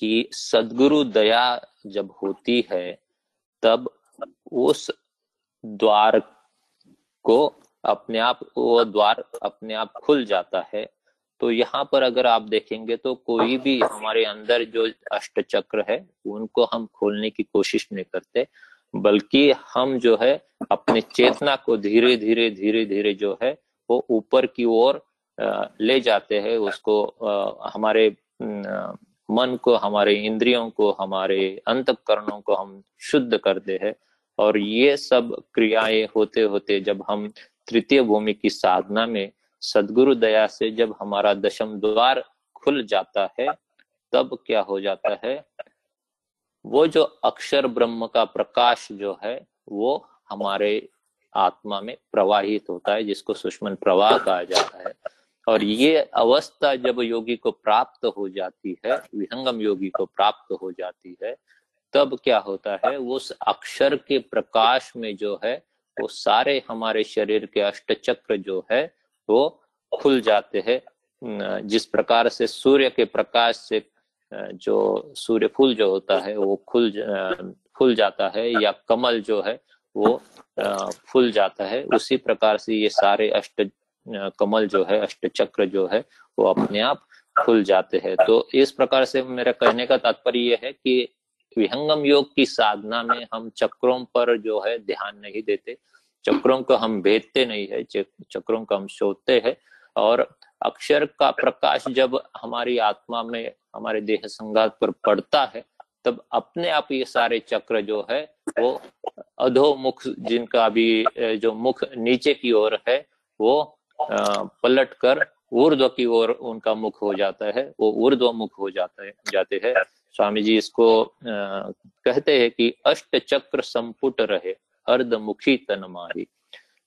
Speaker 4: कि सदगुरु दया जब होती है, तब उस द्वार को अपने आप, वो द्वार अपने आप खुल जाता है। तो यहाँ पर अगर आप देखेंगे तो कोई भी हमारे अंदर जो अष्ट चक्र है, उनको हम खोलने की कोशिश नहीं करते, बल्कि हम जो है, अपने चेतना को धीरे धीरे धीरे धीरे जो है, वो ऊपर की ओर ले जाते हैं, उसको हमारे मन को, हमारे इंद्रियों को, हमारे अंतकरणों को हम शुद्ध करते हैं। और ये सब क्रियाएँ होते होते जब हम तृतीय भूमि की साधना में सदगुरु दया से जब हमारा दशम द्वार खुल जाता है, तब क्या हो जाता है? वो जो अक्षर ब्रह्म का प्रकाश जो है, वो हमारे आत्मा में प्रवाहित होता है, जिसको सुष्मन प्रवाह कहा जाता है। और ये अवस्था जब योगी को प्राप्त हो जाती है, विहंगम योगी को प्राप्त हो जाती है, तब क्या होता है उस अक्षर के प्रकाश में जो है, वो सारे हमारे शरीर के अष्ट चक्र जो है, वो खुल जाते हैं। जिस प्रकार से सूर्य के प्रकाश से जो सूर्य फूल जो होता है, वो खुल फूल जाता है या कमल जो है, वो फूल जाता है, उसी प्रकार से ये सारे अष्ट कमल जो है अष्ट चक्र जो है, वो अपने आप खुल जाते हैं। तो इस प्रकार से मेरा कहने का तात्पर्य ये है कि विहंगम योग की साधना में हम चक्रों पर जो है ध्यान नहीं देते। चक्रों को हम भेदते नहीं है चक्रों को हम सोते हैं और अक्षर का प्रकाश जब हमारी आत्मा में, हमारे देह संघात पर पड़ता है, तब अपने आप ये सारे चक्र जो है, वो अधोमुख जिनका अभी जो मुख नीचे की ओर है, वो पलट कर ऊर्ध्व की ओर उनका मुख हो जाता है, वो ऊर्ध्व मुख हो जाता है, जाते हैं। स्वामी जी इसको कहते हैं कि अष्ट चक्र संपुट रहे, अर्धमुखी तन माही।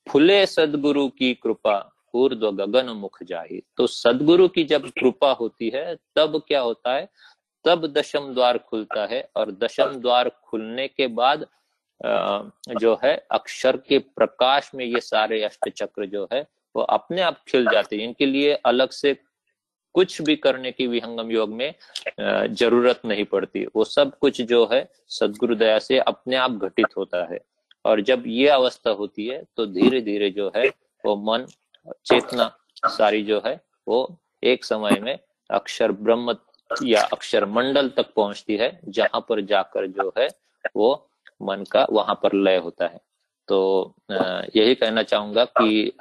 Speaker 4: फुले सदगुरु की कृपा, ऊर्ध्व गगन मुख जाही। तो सदगुरु की जब कृपा होती है, तब क्या होता है? तब दशम द्वार खुलता है और दशम द्वार खुलने के बाद जो है अक्षर के प्रकाश में ये सारे अष्ट चक्र जो है वो अपने आप खिल जाते हैं। इनके लिए अलग से कुछ भी करने की विहंगम योग में ज़रूरत नहीं पड़ती। वो सब कुछ जो है, सदगुरु दया से अपने आप घटित होता है। और जब ये अवस्था होती है तो धीरे धीरे जो है, वो मन, चेतना सारी जो है, वो एक समय में अक्षर ब्रह्म या अक्षर मंडल तक पहुँचती है, जहाँ पर जाकर जो है, वो मन का वहाँ पर लय होता है। तो यही कहना चाहूँगा कि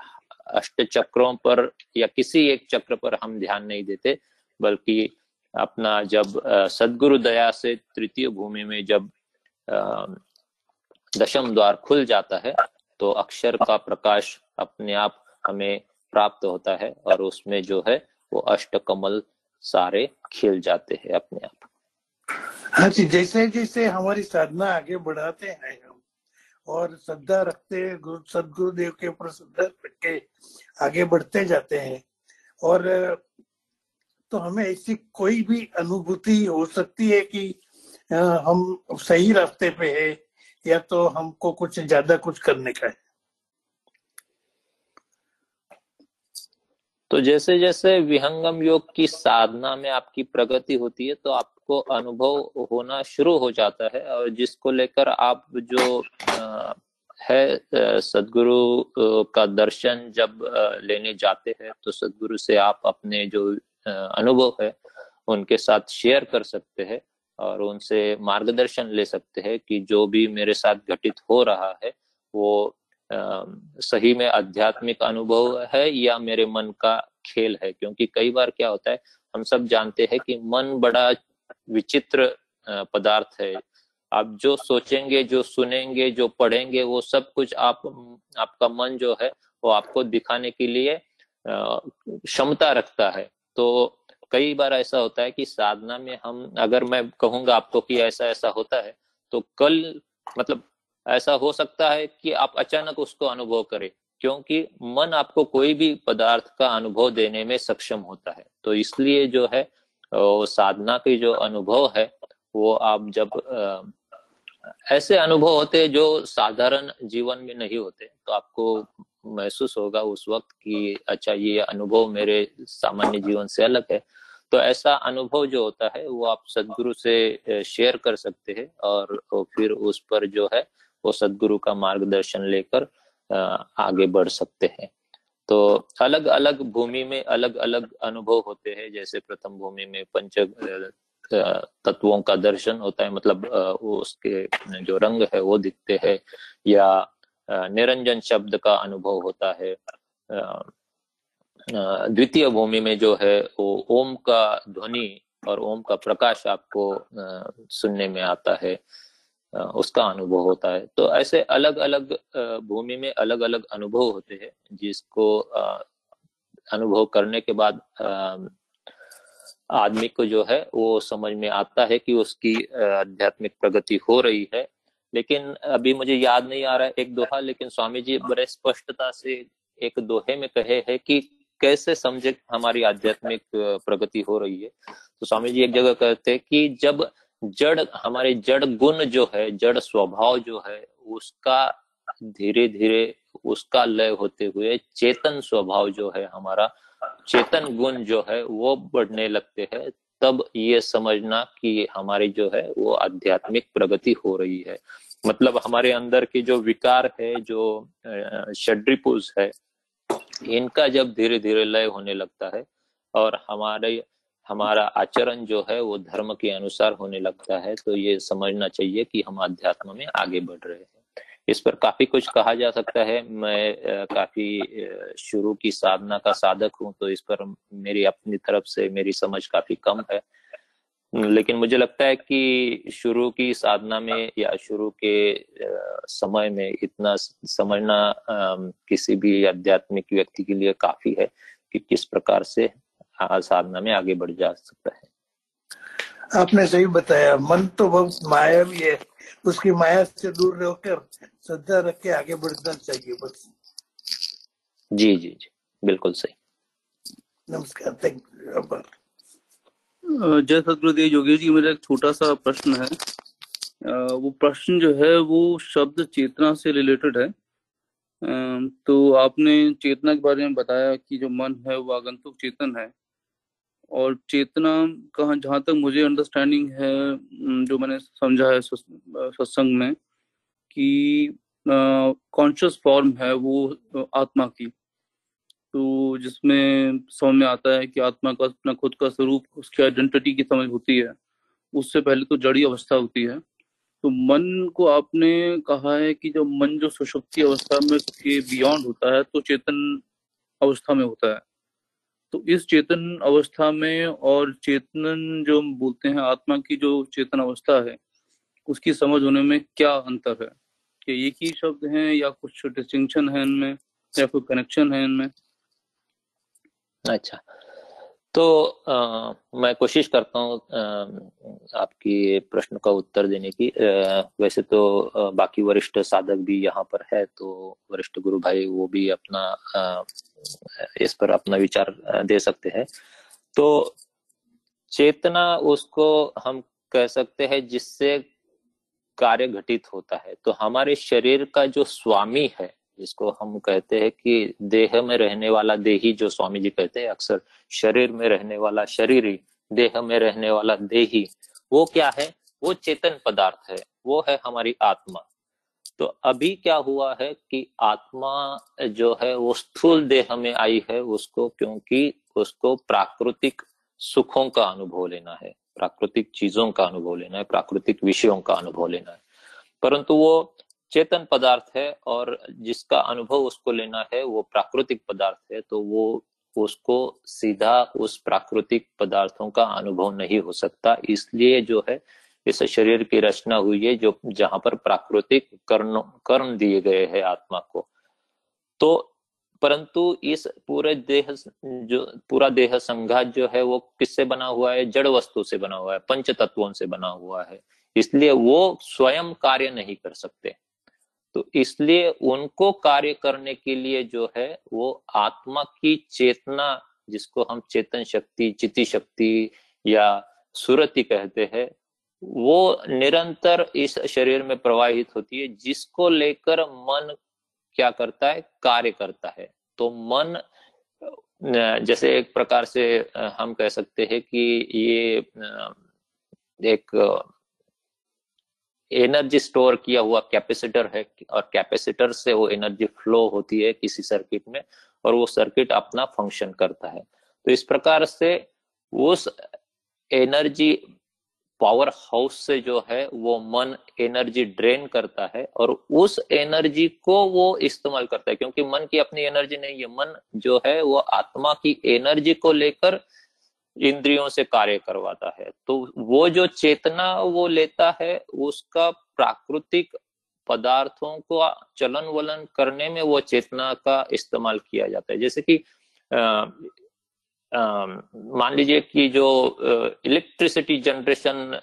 Speaker 4: अष्ट चक्रों पर या किसी एक चक्र पर हम ध्यान नहीं देते, बल्कि अपना जब सदगुरु दया से तृतीय भूमि में जब दशम द्वार खुल जाता है तो अक्षर का प्रकाश अपने आप हमें प्राप्त होता है और उसमें जो है वो अष्ट कमल सारे खिल जाते हैं अपने आप।
Speaker 7: हाँ जी, जैसे जैसे हमारी साधना आगे बढ़ाते हैं हम, और श्रद्धा रखते हैं सदगुरुदेव के के आगे बढ़ते जाते हैं। और तो हमें ऐसी कोई भी अनुभूति हो सकती है कि हम सही रास्ते पे है या तो हमको कुछ ज़्यादा कुछ करने का है।
Speaker 4: तो जैसे जैसे विहंगम योग की साधना में आपकी प्रगति होती है तो आपको अनुभव होना शुरू हो जाता है और जिसको लेकर आप जो है सदगुरु का दर्शन जब लेने जाते हैं तो सदगुरु से आप अपने जो अनुभव है, उनके साथ शेयर कर सकते हैं और उनसे मार्गदर्शन ले सकते हैं कि जो भी मेरे साथ घटित हो रहा है, वो सही में आध्यात्मिक अनुभव है या मेरे मन का खेल है? क्योंकि कई बार क्या होता है, हम सब जानते हैं कि मन बड़ा विचित्र पदार्थ है आप जो सोचेंगे, जो सुनेंगे, जो पढ़ेंगे, वो सब कुछ आप, आपका मन जो है, वो आपको दिखाने के लिए क्षमता रखता है। तो कई बार ऐसा होता है कि साधना में हम, अगर मैं कहूँगा आपको कि ऐसा ऐसा होता है तो कल मतलब ऐसा हो सकता है कि आप अचानक उसको अनुभव करें, क्योंकि मन आपको कोई भी पदार्थ का अनुभव देने में सक्षम होता है। तो इसलिए जो है वो साधना की जो अनुभव है, वो आप जब ऐसे अनुभव होते जो साधारण जीवन में नहीं होते। तो आपको महसूस होगा उस वक्त कि अच्छा ये अनुभव मेरे सामान्य जीवन से अलग है। तो ऐसा अनुभव जो होता है, वो आप सदगुरु से शेयर कर सकते हैं और फिर उस पर जो है, वो सदगुरु का मार्गदर्शन लेकर आगे बढ़ सकते हैं। तो अलग अलग भूमि में अलग अलग अनुभव होते हैं। जैसे प्रथम भूमि में पंच तत्वों का दर्शन होता है मतलब उसके जो रंग है वो दिखते हैं, या निरंजन शब्द का अनुभव होता है। द्वितीय भूमि में जो है, वो ओम का ध्वनि और ओम का प्रकाश आपको सुनने में आता है उसका अनुभव होता है। तो ऐसे अलग अलग भूमि में अलग अलग अनुभव होते हैं, जिसको अनुभव करने के बाद आदमी को जो है, वो समझ में आता है कि उसकी आध्यात्मिक प्रगति हो रही है। लेकिन अभी मुझे याद नहीं आ रहा है, एक दोहा, लेकिन स्वामी जी बड़े स्पष्टता से एक दोहे में कहे है कि कैसे समझे हमारी आध्यात्मिक प्रगति हो रही है। तो स्वामी जी एक जगह कहते हैं कि जब जड़, हमारे जड़ गुण जो है, जड़ स्वभाव जो है, उसका धीरे धीरे उसका लय होते हुए चेतन स्वभाव जो है हमारा चेतन गुण जो है, वो बढ़ने लगते हैं, तब ये समझना कि हमारी जो है, वो आध्यात्मिक प्रगति हो रही है। मतलब हमारे अंदर के जो विकार है, जो षड्रिपुज है, इनका जब धीरे धीरे लय होने लगता है और हमारे, हमारा आचरण जो है, वो धर्म के अनुसार होने लगता है तो ये समझना चाहिए कि हम अध्यात्म में आगे बढ़ रहे हैं। इस पर काफ़ी कुछ कहा जा सकता है। मैं काफ़ी शुरू की साधना का साधक हूँ तो इस पर मेरी अपनी तरफ़ से मेरी समझ काफ़ी कम है। लेकिन मुझे लगता है कि शुरू की साधना में या शुरू के समय में इतना समझना किसी भी आध्यात्मिक व्यक्ति के लिए काफ़ी है कि किस प्रकार से साधना में आगे बढ़ जा सकता है।
Speaker 7: आपने सही बताया। मन तो बहुत माया भी है। उसकी माया से दूर रहकर श्रद्धा रख के आगे बढ़ना चाहिए बस।
Speaker 4: जी जी जी। बिल्कुल सही।
Speaker 7: नमस्कार थैंक यू
Speaker 8: जय सतगुरुदेव योगी जी मेरा एक छोटा सा प्रश्न है। वो प्रश्न जो है वो शब्द चेतना से रिलेटेड है। तो आपने चेतना के बारे में बताया कि जो मन है वो आगंतुक चेतन है। और चेतना कहा, जहाँ तक मुझे अंडरस्टैंडिंग है जो मैंने समझा है सत्संग में कि कॉन्शियस फॉर्म है वो आत्मा की। तो जिसमें समझ में आता है कि आत्मा का अपना खुद का स्वरूप, उसकी आइडेंटिटी की समझ होती है, उससे पहले तो जड़ी अवस्था होती है। तो मन को आपने कहा है कि जब मन जो सुषुप्ति अवस्था में के बियॉन्ड होता है तो चेतन अवस्था में होता है। तो इस चेतन अवस्था में और चेतन जो हम बोलते हैं, आत्मा की जो चेतन अवस्था है, उसकी समझ होने में क्या अंतर है? क्या एक ही शब्द है या कुछ डिस्टिंक्शन है इनमें, या कोई कनेक्शन है इनमें?
Speaker 4: अच्छा। तो आ, मैं कोशिश करता हूँ आपकी प्रश्न का उत्तर देने की। आ, वैसे तो आ, बाकी वरिष्ठ साधक भी यहाँ पर है तो वरिष्ठ गुरु भाई वो भी अपना आ, इस पर अपना विचार दे सकते हैं। तो चेतना उसको हम कह सकते हैं जिससे कार्य घटित होता है। तो हमारे शरीर का जो स्वामी है जिसको हम कहते हैं कि देह में रहने वाला देही, जो स्वामी जी कहते हैं, अक्सर शरीर में रहने वाला शरीरी देह में रहने वाला देही, वो क्या है? वो चेतन पदार्थ है, वो है हमारी आत्मा। तो अभी क्या हुआ है कि आत्मा जो है, वो स्थूल देह में आई है, उसको, क्योंकि उसको प्राकृतिक सुखों का अनुभव लेना है, प्राकृतिक चीज़ों का अनुभव लेना है, प्राकृतिक विषयों का अनुभव लेना है। परंतु वो चेतन पदार्थ है और जिसका अनुभव उसको लेना है, वो प्राकृतिक पदार्थ है तो वो उसको सीधा उस प्राकृतिक पदार्थों का अनुभव नहीं हो सकता। इसलिए जो है, इस शरीर की रचना हुई है, जो जहाँ पर प्राकृतिक कर्ण कर्म दिए गए हैं आत्मा को। तो परंतु इस पूरे देह जो पूरा देह संघात जो है, वो किससे बना हुआ है? जड़ वस्तु से बना हुआ है, पंच तत्वों से बना हुआ है। इसलिए वो स्वयं कार्य नहीं कर सकते। तो इसलिए उनको कार्य करने के लिए जो है वो आत्मा की चेतना, जिसको हम चेतन शक्ति चिति शक्ति या सुरति कहते हैं, वो निरंतर इस शरीर में प्रवाहित होती है, जिसको लेकर मन क्या करता है? कार्य करता है। तो मन, जैसे एक प्रकार से हम कह सकते हैं कि ये एक एनर्जी स्टोर किया हुआ कैपेसिटर है और कैपेसिटर से वो एनर्जी फ्लो होती है किसी सर्किट में और वो सर्किट अपना फ़ंक्शन करता है। तो इस प्रकार से उस एनर्जी पावर हाउस से जो है वो मन एनर्जी ड्रेन करता है और उस एनर्जी को वो इस्तेमाल करता है। क्योंकि मन की अपनी एनर्जी नहीं है, मन जो है वो आत्मा की एनर्जी को लेकर इंद्रियों से कार्य करवाता है। तो वो जो चेतना वो लेता है, उसका प्राकृतिक पदार्थों को चलन वलन करने में वो चेतना का इस्तेमाल किया जाता है। जैसे कि मान लीजिए कि जो इलेक्ट्रिसिटी जनरेशन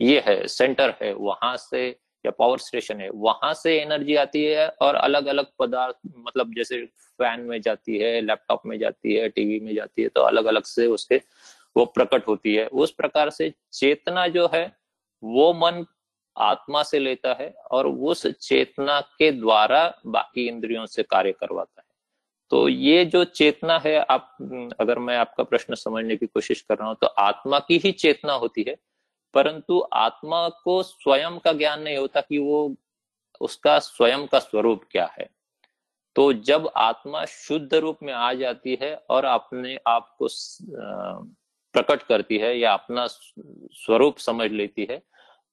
Speaker 4: ये है सेंटर है, वहाँ से या पावर स्टेशन है, वहाँ से एनर्जी आती है और अलग अलग पदार्थ मतलब जैसे फ़ैन में जाती है लैपटॉप में जाती है टीवी में जाती है तो अलग अलग से उसके वो प्रकट होती है। उस प्रकार से चेतना जो है, वो मन आत्मा से लेता है और उस चेतना के द्वारा बाकी इंद्रियों से कार्य करवाता है। तो ये जो चेतना है, आप, अगर मैं आपका प्रश्न समझने की कोशिश कर रहा हूँ तो आत्मा की ही चेतना होती है परंतु आत्मा को स्वयं का ज्ञान नहीं होता कि वो उसका स्वयं का स्वरूप क्या है। तो जब आत्मा शुद्ध रूप में आ जाती है और अपने आप को प्रकट करती है या अपना स्वरूप समझ लेती है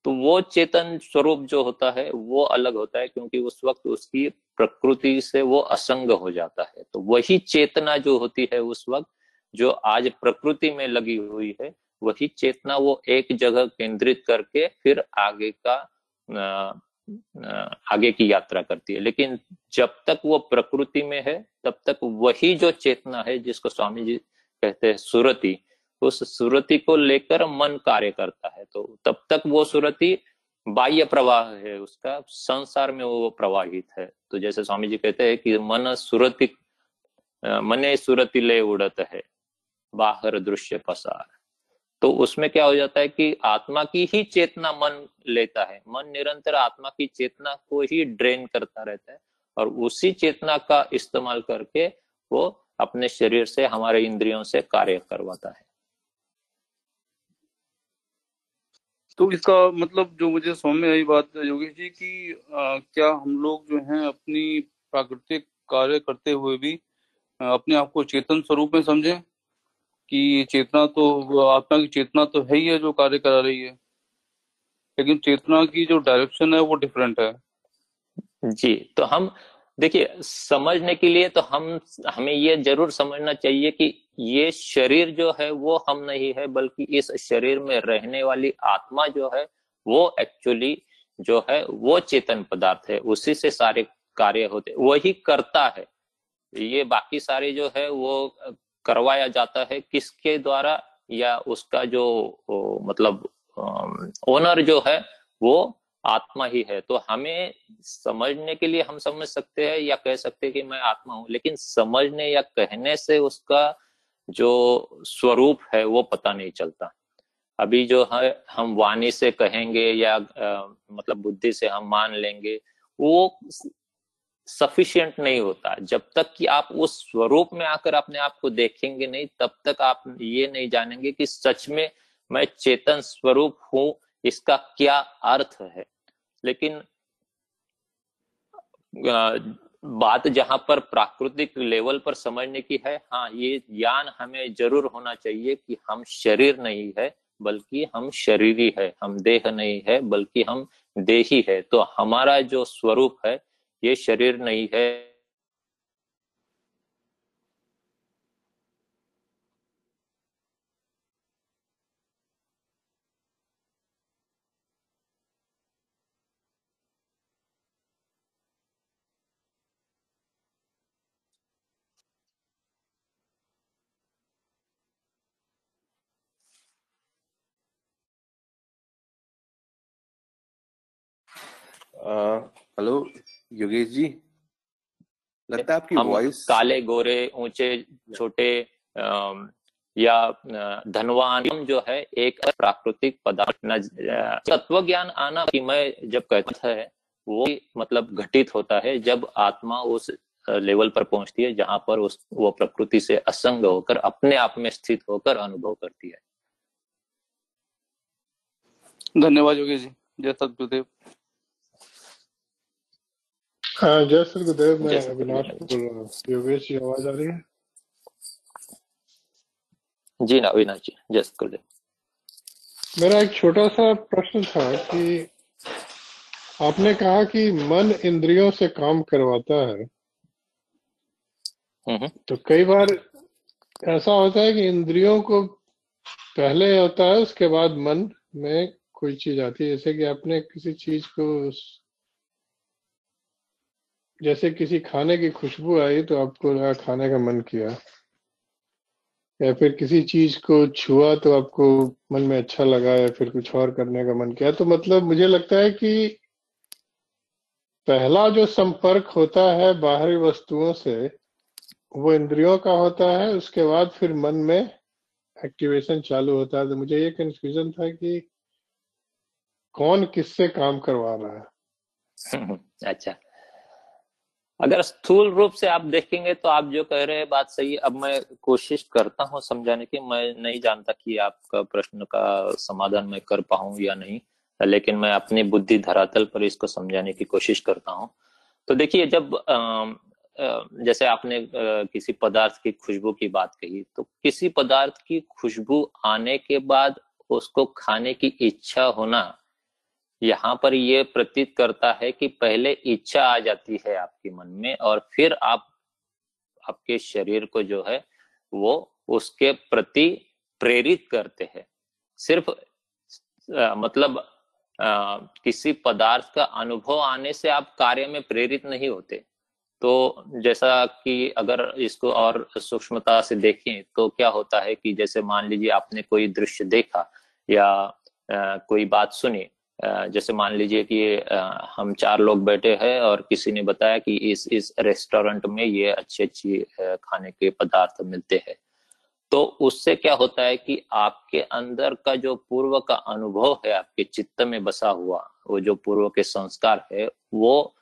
Speaker 4: तो वो चेतन स्वरूप जो होता है वो अलग होता है क्योंकि उस वक्त उसकी प्रकृति से वो असंग हो जाता है। तो वही चेतना जो होती है उस वक्त जो आज प्रकृति में लगी हुई है वही चेतना वो एक जगह केंद्रित करके फिर आगे का आगे की यात्रा करती है। लेकिन जब तक वो प्रकृति में है, तब तक वही जो चेतना है जिसको स्वामी जी कहते हैं सुरति, उस सुरति को लेकर मन कार्य करता है। तो तब तक वो सुरति बाह्य प्रवाह है, उसका संसार में वो प्रवाहित है। तो जैसे स्वामी जी कहते हैं कि मन सुरति मने सुरति ले उड़त है, बाहर दृश्य पसार। तो उसमें क्या हो जाता है कि आत्मा की ही चेतना मन लेता है। मन निरंतर आत्मा की चेतना को ही ड्रेन करता रहता है और उसी चेतना का इस्तेमाल करके वो अपने शरीर से हमारे इंद्रियों से कार्य करवाता है।
Speaker 8: तो इसका मतलब जो मुझे समझ में आई बात योगेश जी की आ, क्या हम लोग जो हैं अपनी प्राकृतिक कार्य करते हुए भी अपने आप को चेतन स्वरूप में समझें? कि चेतना तो आत्मा की चेतना तो है ही है जो कार्य करा रही है। लेकिन चेतना की जो डायरेक्शन है वो डिफरेंट है।
Speaker 4: जी तो हम, देखिए, समझने के लिए तो हम, हमें ये ज़रूर समझना चाहिए कि ये शरीर जो है वो हम नहीं है, बल्कि इस शरीर में रहने वाली आत्मा जो है वो एक्चुअली जो है वो चेतन पदार्थ है। उसी से सारे कार्य होते, वही करता है। ये बाकी सारे जो है वो करवाया जाता है किसके द्वारा या उसका जो मतलब ओनर जो है वो आत्मा ही है। तो हमें समझने के लिए हम समझ सकते हैं या कह सकते हैं कि मैं आत्मा हूँ लेकिन समझने या कहने से उसका जो स्वरूप है वो पता नहीं चलता। अभी जो है हम वाणी से कहेंगे या आ, मतलब बुद्धि से हम मान लेंगे वो सफिशियंट नहीं होता। जब तक कि आप उस स्वरूप में आकर अपने आप को देखेंगे नहीं, तब तक आप ये नहीं जानेंगे कि सच में मैं चेतन स्वरूप हूँ, इसका क्या अर्थ है। लेकिन बात जहाँ पर प्राकृतिक लेवल पर समझने की है हाँ ये ज्ञान हमें ज़रूर होना चाहिए कि हम शरीर नहीं है, बल्कि हम शरीरी है, हम देह नहीं है, बल्कि हम देही है। तो हमारा जो स्वरूप है ये शरीर नहीं है।
Speaker 1: हेलो योगेश जी लगता है आपकी वॉइस
Speaker 4: काले गोरे ऊँचे छोटे या धनवान जो है एक प्राकृतिक पदार्थ तत्व ज्ञान आना कि मैं जब कहता है वो मतलब घटित होता है जब आत्मा उस लेवल पर पहुँचती है जहाँ पर उस वो प्रकृति से असंग होकर अपने आप में स्थित होकर अनुभव करती है।
Speaker 8: धन्यवाद योगेश जी। जय सतगुरुदेव।
Speaker 9: हाँ जय श्री गुरुदेव मैं अविनाश बोल रहा हूँ। योगेश जी आवाज़ आ रही है?
Speaker 4: जी ना अविनाश जी जय श्री गुरुदेव
Speaker 9: मेरा एक छोटा सा प्रश्न था कि आपने कहा कि मन इंद्रियों से काम करवाता है।
Speaker 4: हम्म, हम्म।
Speaker 9: तो कई बार ऐसा होता है कि इंद्रियों को पहले होता है उसके बाद मन में कोई चीज़ आती है। जैसे कि आपने किसी चीज़ को जैसे किसी खाने की खुशबू आई तो आपको लगा खाने का मन किया। या फिर किसी चीज़ को छुआ तो आपको मन में अच्छा लगा या फिर कुछ और करने का मन किया। तो मतलब मुझे लगता है कि पहला जो संपर्क होता है बाहरी वस्तुओं से, वो इंद्रियों का होता है, उसके बाद फिर मन में एक्टिवेशन चालू होता है। तो मुझे ये कंफ्यूजन था कि कौन किससे काम करवा रहा
Speaker 4: है। <laughs> अच्छा। अगर स्थूल रूप से आप देखेंगे तो आप जो कह रहे हैं बात सही अब मैं कोशिश करता हूँ समझाने की। मैं नहीं जानता कि आपका प्रश्न का समाधान मैं कर पाऊँ या नहीं, लेकिन मैं अपनी बुद्धि धरातल पर इसको समझाने की कोशिश करता हूँ। तो देखिए, जब जैसे आपने किसी पदार्थ की खुशबू की बात कही तो किसी पदार्थ की खुशबू आने के बाद उसको खाने की इच्छा होना यहाँ पर ये प्रतीत करता है कि पहले इच्छा आ जाती है आपके मन में और फिर आप आपके शरीर को जो है वो उसके प्रति प्रेरित करते हैं। सिर्फ़ आ, मतलब आ, किसी पदार्थ का अनुभव आने से आप कार्य में प्रेरित नहीं होते। तो जैसा कि अगर इसको और सूक्ष्मता से देखें तो क्या होता है कि जैसे मान लीजिए आपने कोई दृश्य देखा या आ, कोई बात सुनी जैसे मान लीजिए कि हम चार लोग बैठे हैं और किसी ने बताया कि इस इस रेस्टोरेंट में ये अच्छी अच्छी खाने के पदार्थ मिलते हैं। तो उससे क्या होता है कि आपके अंदर का जो पूर्व का अनुभव है, आपके चित्त में बसा हुआ, वो जो पूर्व के संस्कार है, वो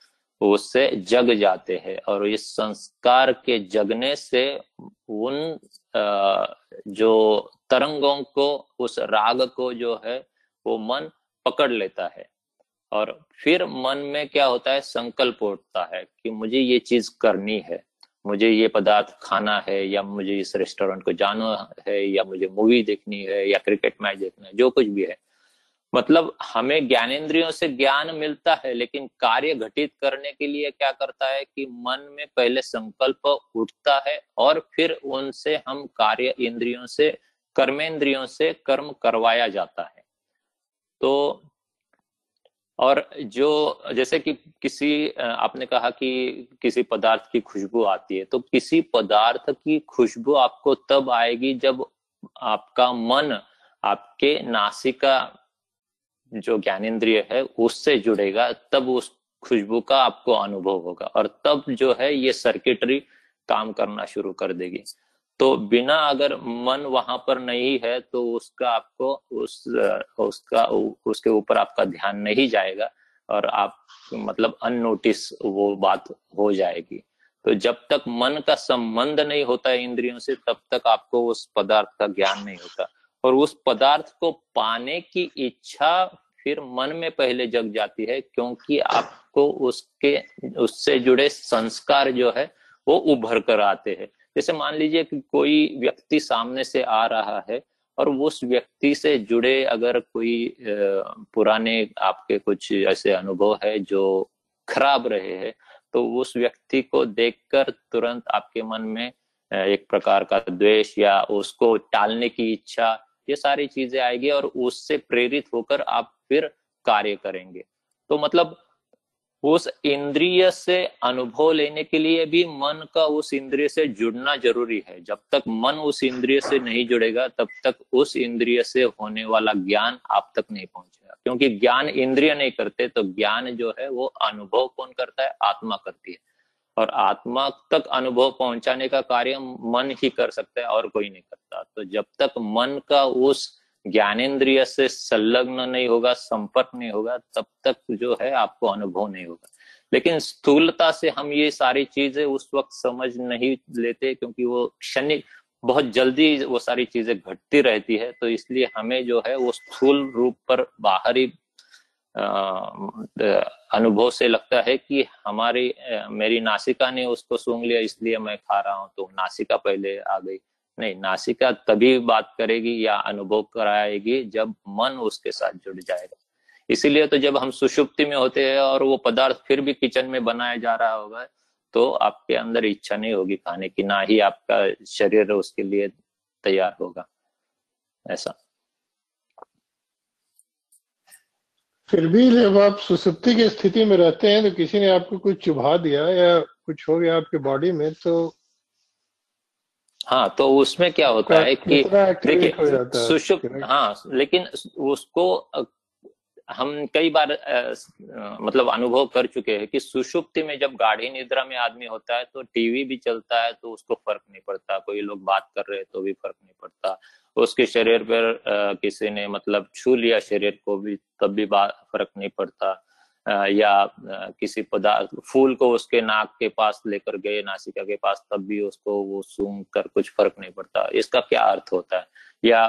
Speaker 4: उससे जग जाते हैं और इस संस्कार के जगने से उन जो तरंगों को, उस राग को जो है, वो मन पकड़ लेता है। और फिर मन में क्या होता है? संकल्प उठता है कि मुझे ये चीज़ करनी है। मुझे ये पदार्थ खाना है या मुझे इस रेस्टोरेंट को जाना है या मुझे मूवी देखनी है या क्रिकेट मैच देखना है, जो कुछ भी है। मतलब हमें ज्ञानेन्द्रियों से ज्ञान मिलता है, लेकिन कार्य घटित करने के लिए क्या करता है कि मन में पहले संकल्प उठता है और फिर उनसे हम कार्य इंद्रियों से, कर्मेंद्रियों से कर्म करवाया जाता है। तो और जो जैसे कि किसी आपने कहा कि किसी पदार्थ की खुशबू आती है तो किसी पदार्थ की खुशबू आपको तब आएगी जब आपका मन आपके नासिका जो ज्ञानेन्द्रिय है उससे जुड़ेगा, तब उस खुशबू का आपको अनुभव होगा और तब जो है ये सर्किटरी काम करना शुरू कर देगी। तो बिना अगर मन वहाँ पर नहीं है तो उसका आपको उस, उसका उसके ऊपर आपका ध्यान नहीं जाएगा और आप मतलब अननोटिस वो बात हो जाएगी। तो जब तक मन का संबंध नहीं होता है इंद्रियों से, तब तक आपको उस पदार्थ का ज्ञान नहीं होता। और उस पदार्थ को पाने की इच्छा फिर मन में पहले जग जाती है, क्योंकि आपको उसके, उससे जुड़े संस्कार जो है, वो उभर कर आते हैं। जैसे मान लीजिए कि कोई व्यक्ति सामने से आ रहा है और उस व्यक्ति से जुड़े अगर कोई पुराने आपके कुछ ऐसे अनुभव है जो खराब रहे हैं तो उस व्यक्ति को देखकर तुरंत आपके मन में एक प्रकार का द्वेष या उसको टालने की इच्छा, ये सारी चीज़ें आएगी और उससे प्रेरित होकर आप फिर कार्य करेंगे। तो मतलब उस इंद्रिय से अनुभव लेने के लिए भी मन का उस इंद्रिय से जुड़ना ज़रूरी है। जब तक मन उस इंद्रिय से नहीं जुड़ेगा, तब तक उस इंद्रिय से होने वाला ज्ञान आप तक नहीं पहुंचेगा। क्योंकि ज्ञान इंद्रिय नहीं करते तो ज्ञान जो है वो अनुभव कौन करता है? आत्मा करती है। और आत्मा तक अनुभव पहुँचाने का कार्य मन ही कर सकता है और कोई नहीं करता। तो जब तक मन का उस ज्ञानेन्द्रिय से संलग्न नहीं होगा, संपर्क नहीं होगा, तब तक जो है आपको अनुभव नहीं होगा। लेकिन स्थूलता से हम ये सारी चीज़ें उस वक्त समझ नहीं लेते क्योंकि वो क्षणिक बहुत जल्दी वो सारी चीज़ें घटती रहती है तो इसलिए हमें जो है वो स्थूल रूप पर बाहरी अनुभव से लगता है कि हमारी मेरी नासिका ने उसको सूंघ लिया, इसलिए मैं खा रहा हूँ तो नासिका पहले आ गई। नहीं, नासिका तभी बात करेगी या अनुभव कराएगी जब मन उसके साथ जुड़ जाएगा। इसीलिए तो जब हम सुषुप्ति में होते हैं और वो पदार्थ फिर भी किचन में बनाया जा रहा होगा तो आपके अंदर इच्छा नहीं होगी खाने की, ना ही आपका शरीर उसके लिए तैयार होगा। ऐसा।
Speaker 9: फिर भी जब आप सुसुप्ति की स्थिति में रहते हैं तो किसी ने आपको कुछ चुभा दिया या कुछ हो गया आपके बॉडी में तो
Speaker 4: हाँ तो उसमें क्या होता है कि देखिए सुषुप्त हाँ लेकिन उसको हम कई बार आ, मतलब अनुभव कर चुके हैं कि सुषुप्ति में जब गाढ़ी निद्रा में आदमी होता है तो टीवी भी चलता है तो उसको फ़र्क नहीं पड़ता। कोई लोग बात कर रहे हैं तो भी फ़र्क नहीं पड़ता। उसके शरीर पर आ, किसी ने मतलब छू लिया शरीर को भी तब भी फ़र्क नहीं पड़ता। या किसी पदार्थ फूल को उसके नाक के पास लेकर गए नासिका के पास तब भी उसको वो सूंघ कर कुछ फ़र्क नहीं पड़ता। इसका क्या अर्थ होता है? या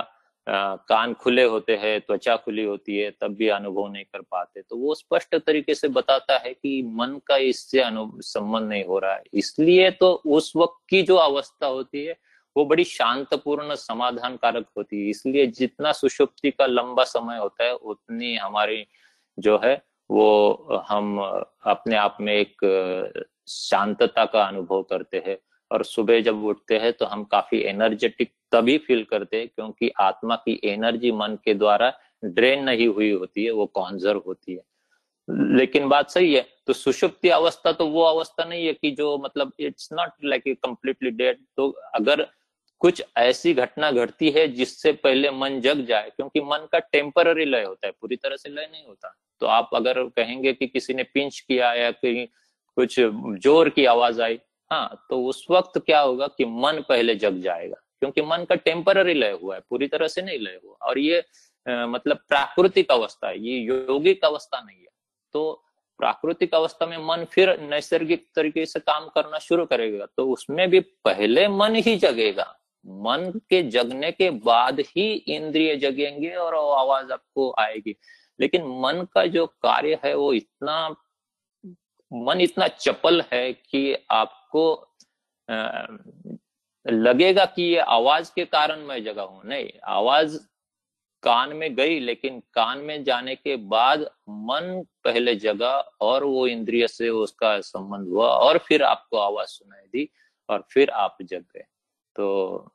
Speaker 4: आ, कान खुले होते हैं त्वचा खुली होती है तब भी अनुभव नहीं कर पाते। तो वो स्पष्ट तरीके से बताता है कि मन का इससे अनुभव संबंध नहीं हो रहा है। इसलिए तो उस वक्त की जो अवस्था होती है वो बड़ी शांतपूर्ण समाधान कारक होती है। इसलिए जितना सुषुप्ति का लंबा समय होता है उतनी हमारी जो है वो, हम, अपने आप में एक, शांतता का अनुभव करते हैं और सुबह जब उठते हैं तो हम काफ़ी एनर्जेटिक तभी फील करते हैं क्योंकि आत्मा की एनर्जी मन के द्वारा ड्रेन नहीं हुई होती है, वो कॉन्जर्व होती है। लेकिन बात सही है तो सुषुप्ति अवस्था तो वो अवस्था नहीं है कि जो मतलब it's not like a completely dead तो अगर कुछ ऐसी घटना घटती है जिससे पहले मन जग जाए, क्योंकि मन का टेम्पररी लय होता है, पूरी तरह से लय नहीं होता। तो आप अगर कहेंगे कि किसी ने पिंच किया या कहीं कुछ ज़ोर की आवाज़ आई हाँ तो उस वक्त क्या होगा कि मन पहले जग जाएगा क्योंकि मन का टेम्पररी लय हुआ है पूरी तरह से नहीं लय हुआ। और ये आ, मतलब प्राकृतिक अवस्था है ये यौगिक अवस्था नहीं है। तो प्राकृतिक अवस्था में मन फिर नैसर्गिक तरीके से काम करना शुरू करेगा तो उसमें भी पहले मन ही जगेगा। मन के जगने के बाद ही इंद्रिय जगेंगे और आवाज़ आपको आएगी। लेकिन मन का जो कार्य है वो इतना, मन इतना चपल है कि आपको लगेगा कि ये आवाज़ के कारण मैं जगा हूँ। नहीं, आवाज़ कान में गई, लेकिन कान में जाने के बाद मन पहले जगा और वो इंद्रिय से उसका संबंध हुआ और फिर आपको आवाज़ सुनाई दी और फिर आप जग गए। तो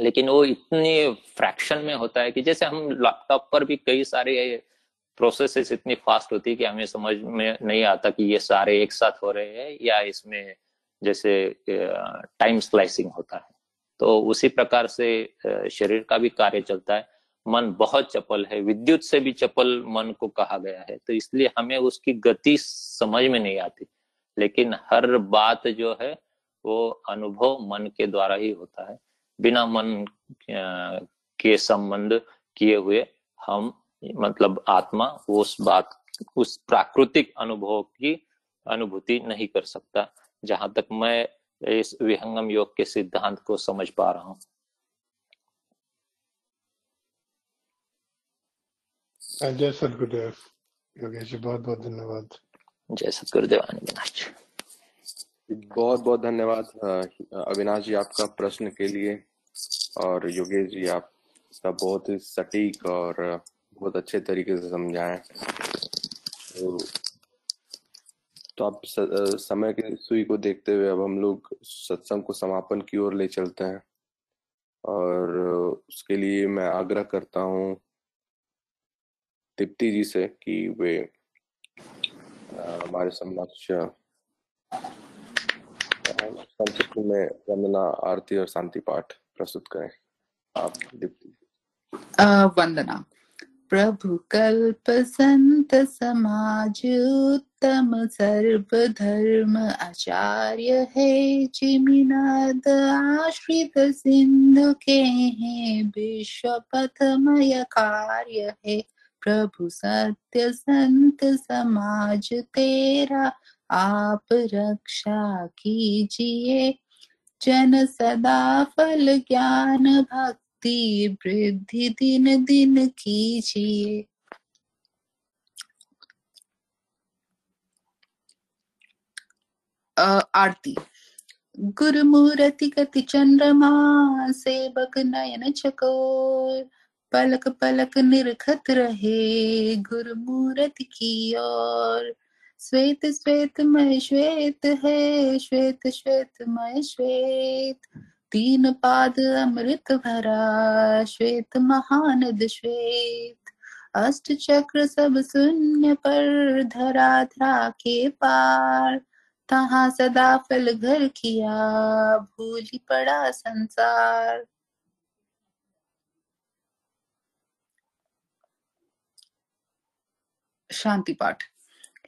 Speaker 4: लेकिन वो इतनी फ्रैक्शन में होता है कि जैसे हम लैपटॉप पर भी कई सारे प्रोसेसेस इतनी फास्ट होती है कि हमें समझ में नहीं आता कि ये सारे एक साथ हो रहे हैं या इसमें जैसे टाइम स्लाइसिंग होता है। तो उसी प्रकार से शरीर का भी कार्य चलता है। मन बहुत चपल है, विद्युत से भी चपल मन को कहा गया है। तो इसलिए हमें उसकी गति समझ में नहीं आती। लेकिन हर बात जो है, वो अनुभव मन के द्वारा ही होता है। बिना मन के संबंध किए हुए हम मतलब आत्मा उस बात उस प्राकृतिक अनुभव की अनुभूति नहीं कर सकता जहाँ तक मैं इस विहंगम योग के सिद्धांत को समझ पा रहा हूँ।
Speaker 9: जय सदगुरुदेव। योगेश जी बहुत बहुत धन्यवाद।
Speaker 4: जय सदगुरुदेव अविनाश
Speaker 1: बहुत बहुत धन्यवाद अविनाश जी आपका प्रश्न के लिए। और योगेश जी आपका बहुत ही सटीक और बहुत अच्छे तरीके से समझाए। तो, तो आप समय की सुई को देखते हुए अब हम लोग सत्संग को समापन की ओर ले चलते हैं। और उसके लिए मैं आग्रह करता हूँ दीप्ति जी से कि वे हमारे समक्ष संक्षिप्त में वंदना आरती और शांति पाठ प्रस्तुत करें। आप दीप्ति
Speaker 3: वंदना। प्रभु कल्प संत समाज उत्तम सर्व धर्म आचार्य है जिमिनाद, आश्रित सिंधु के हैं विश्व पथमय कार्य है प्रभु सत्य संत समाज तेरा, आप रक्षा कीजिए। जन सदा फल ज्ञान भक्ति वृद्धि दिन दिन कीजिए। आरती। गुरुमूर्ति गति चंद्रमा, सेवक नयन चकोर, पलक पलक निरखत रहे गुरुमूर्ति की ओर। श्वेत श्वेत, मय श्वेत है, श्वेत श्वेत, मय श्वेत। तीन पाद अमृत भरा, श्वेत महानद श्वेत। अष्ट चक्र सब शून्य पर धरा धरा के पार। तहा सदा फल घर किया, भूली पड़ा संसार। शांति पाठ।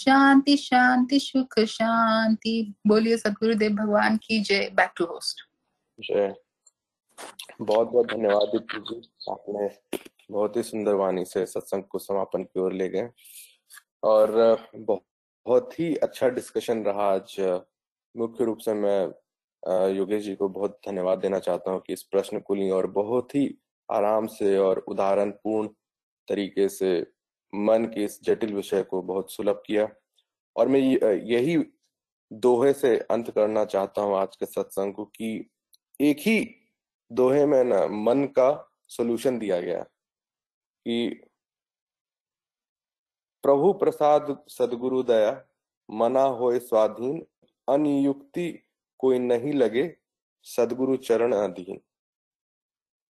Speaker 3: शांति शांति, सुख, शांति। बोलिए सदगुरुदेव, भगवान की जय। बैक टू होस्ट
Speaker 1: जय। बहुत बहुत धन्यवाद जी। आपने बहुत ही सुंदर वाणी से सत्संग को समापन की ओर ले गए। और, बहुत ही अच्छा डिस्कशन रहा आज। मुख्य रूप से मैं योगेश जी को बहुत धन्यवाद देना चाहता हूँ कि इस प्रश्न को लिए और बहुत ही आराम से और उदाहरण पूर्ण तरीके से मन के इस जटिल विषय को बहुत सुलभ किया। और मैं यही दोहे से अंत करना चाहता हूँ आज के सत्संग को कि एक ही दोहे में ना मन का सोल्यूशन दिया गया। कि प्रभु प्रसाद सदगुरु दया, मना होए स्वाधीन, अनियुक्ति कोई नहीं लगे, सदगुरु चरण अधीन।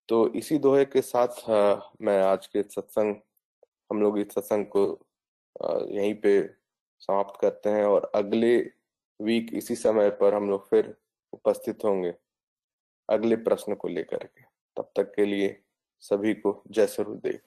Speaker 1: तो इसी दोहे के साथ मैं आज के सत्संग हम लोग इस सत्संग को यहीं पे समाप्त करते हैं और अगले वीक इसी समय पर हम लोग फिर उपस्थित होंगे अगले प्रश्न को लेकर के। तब तक के लिए सभी को जय सरुदेव।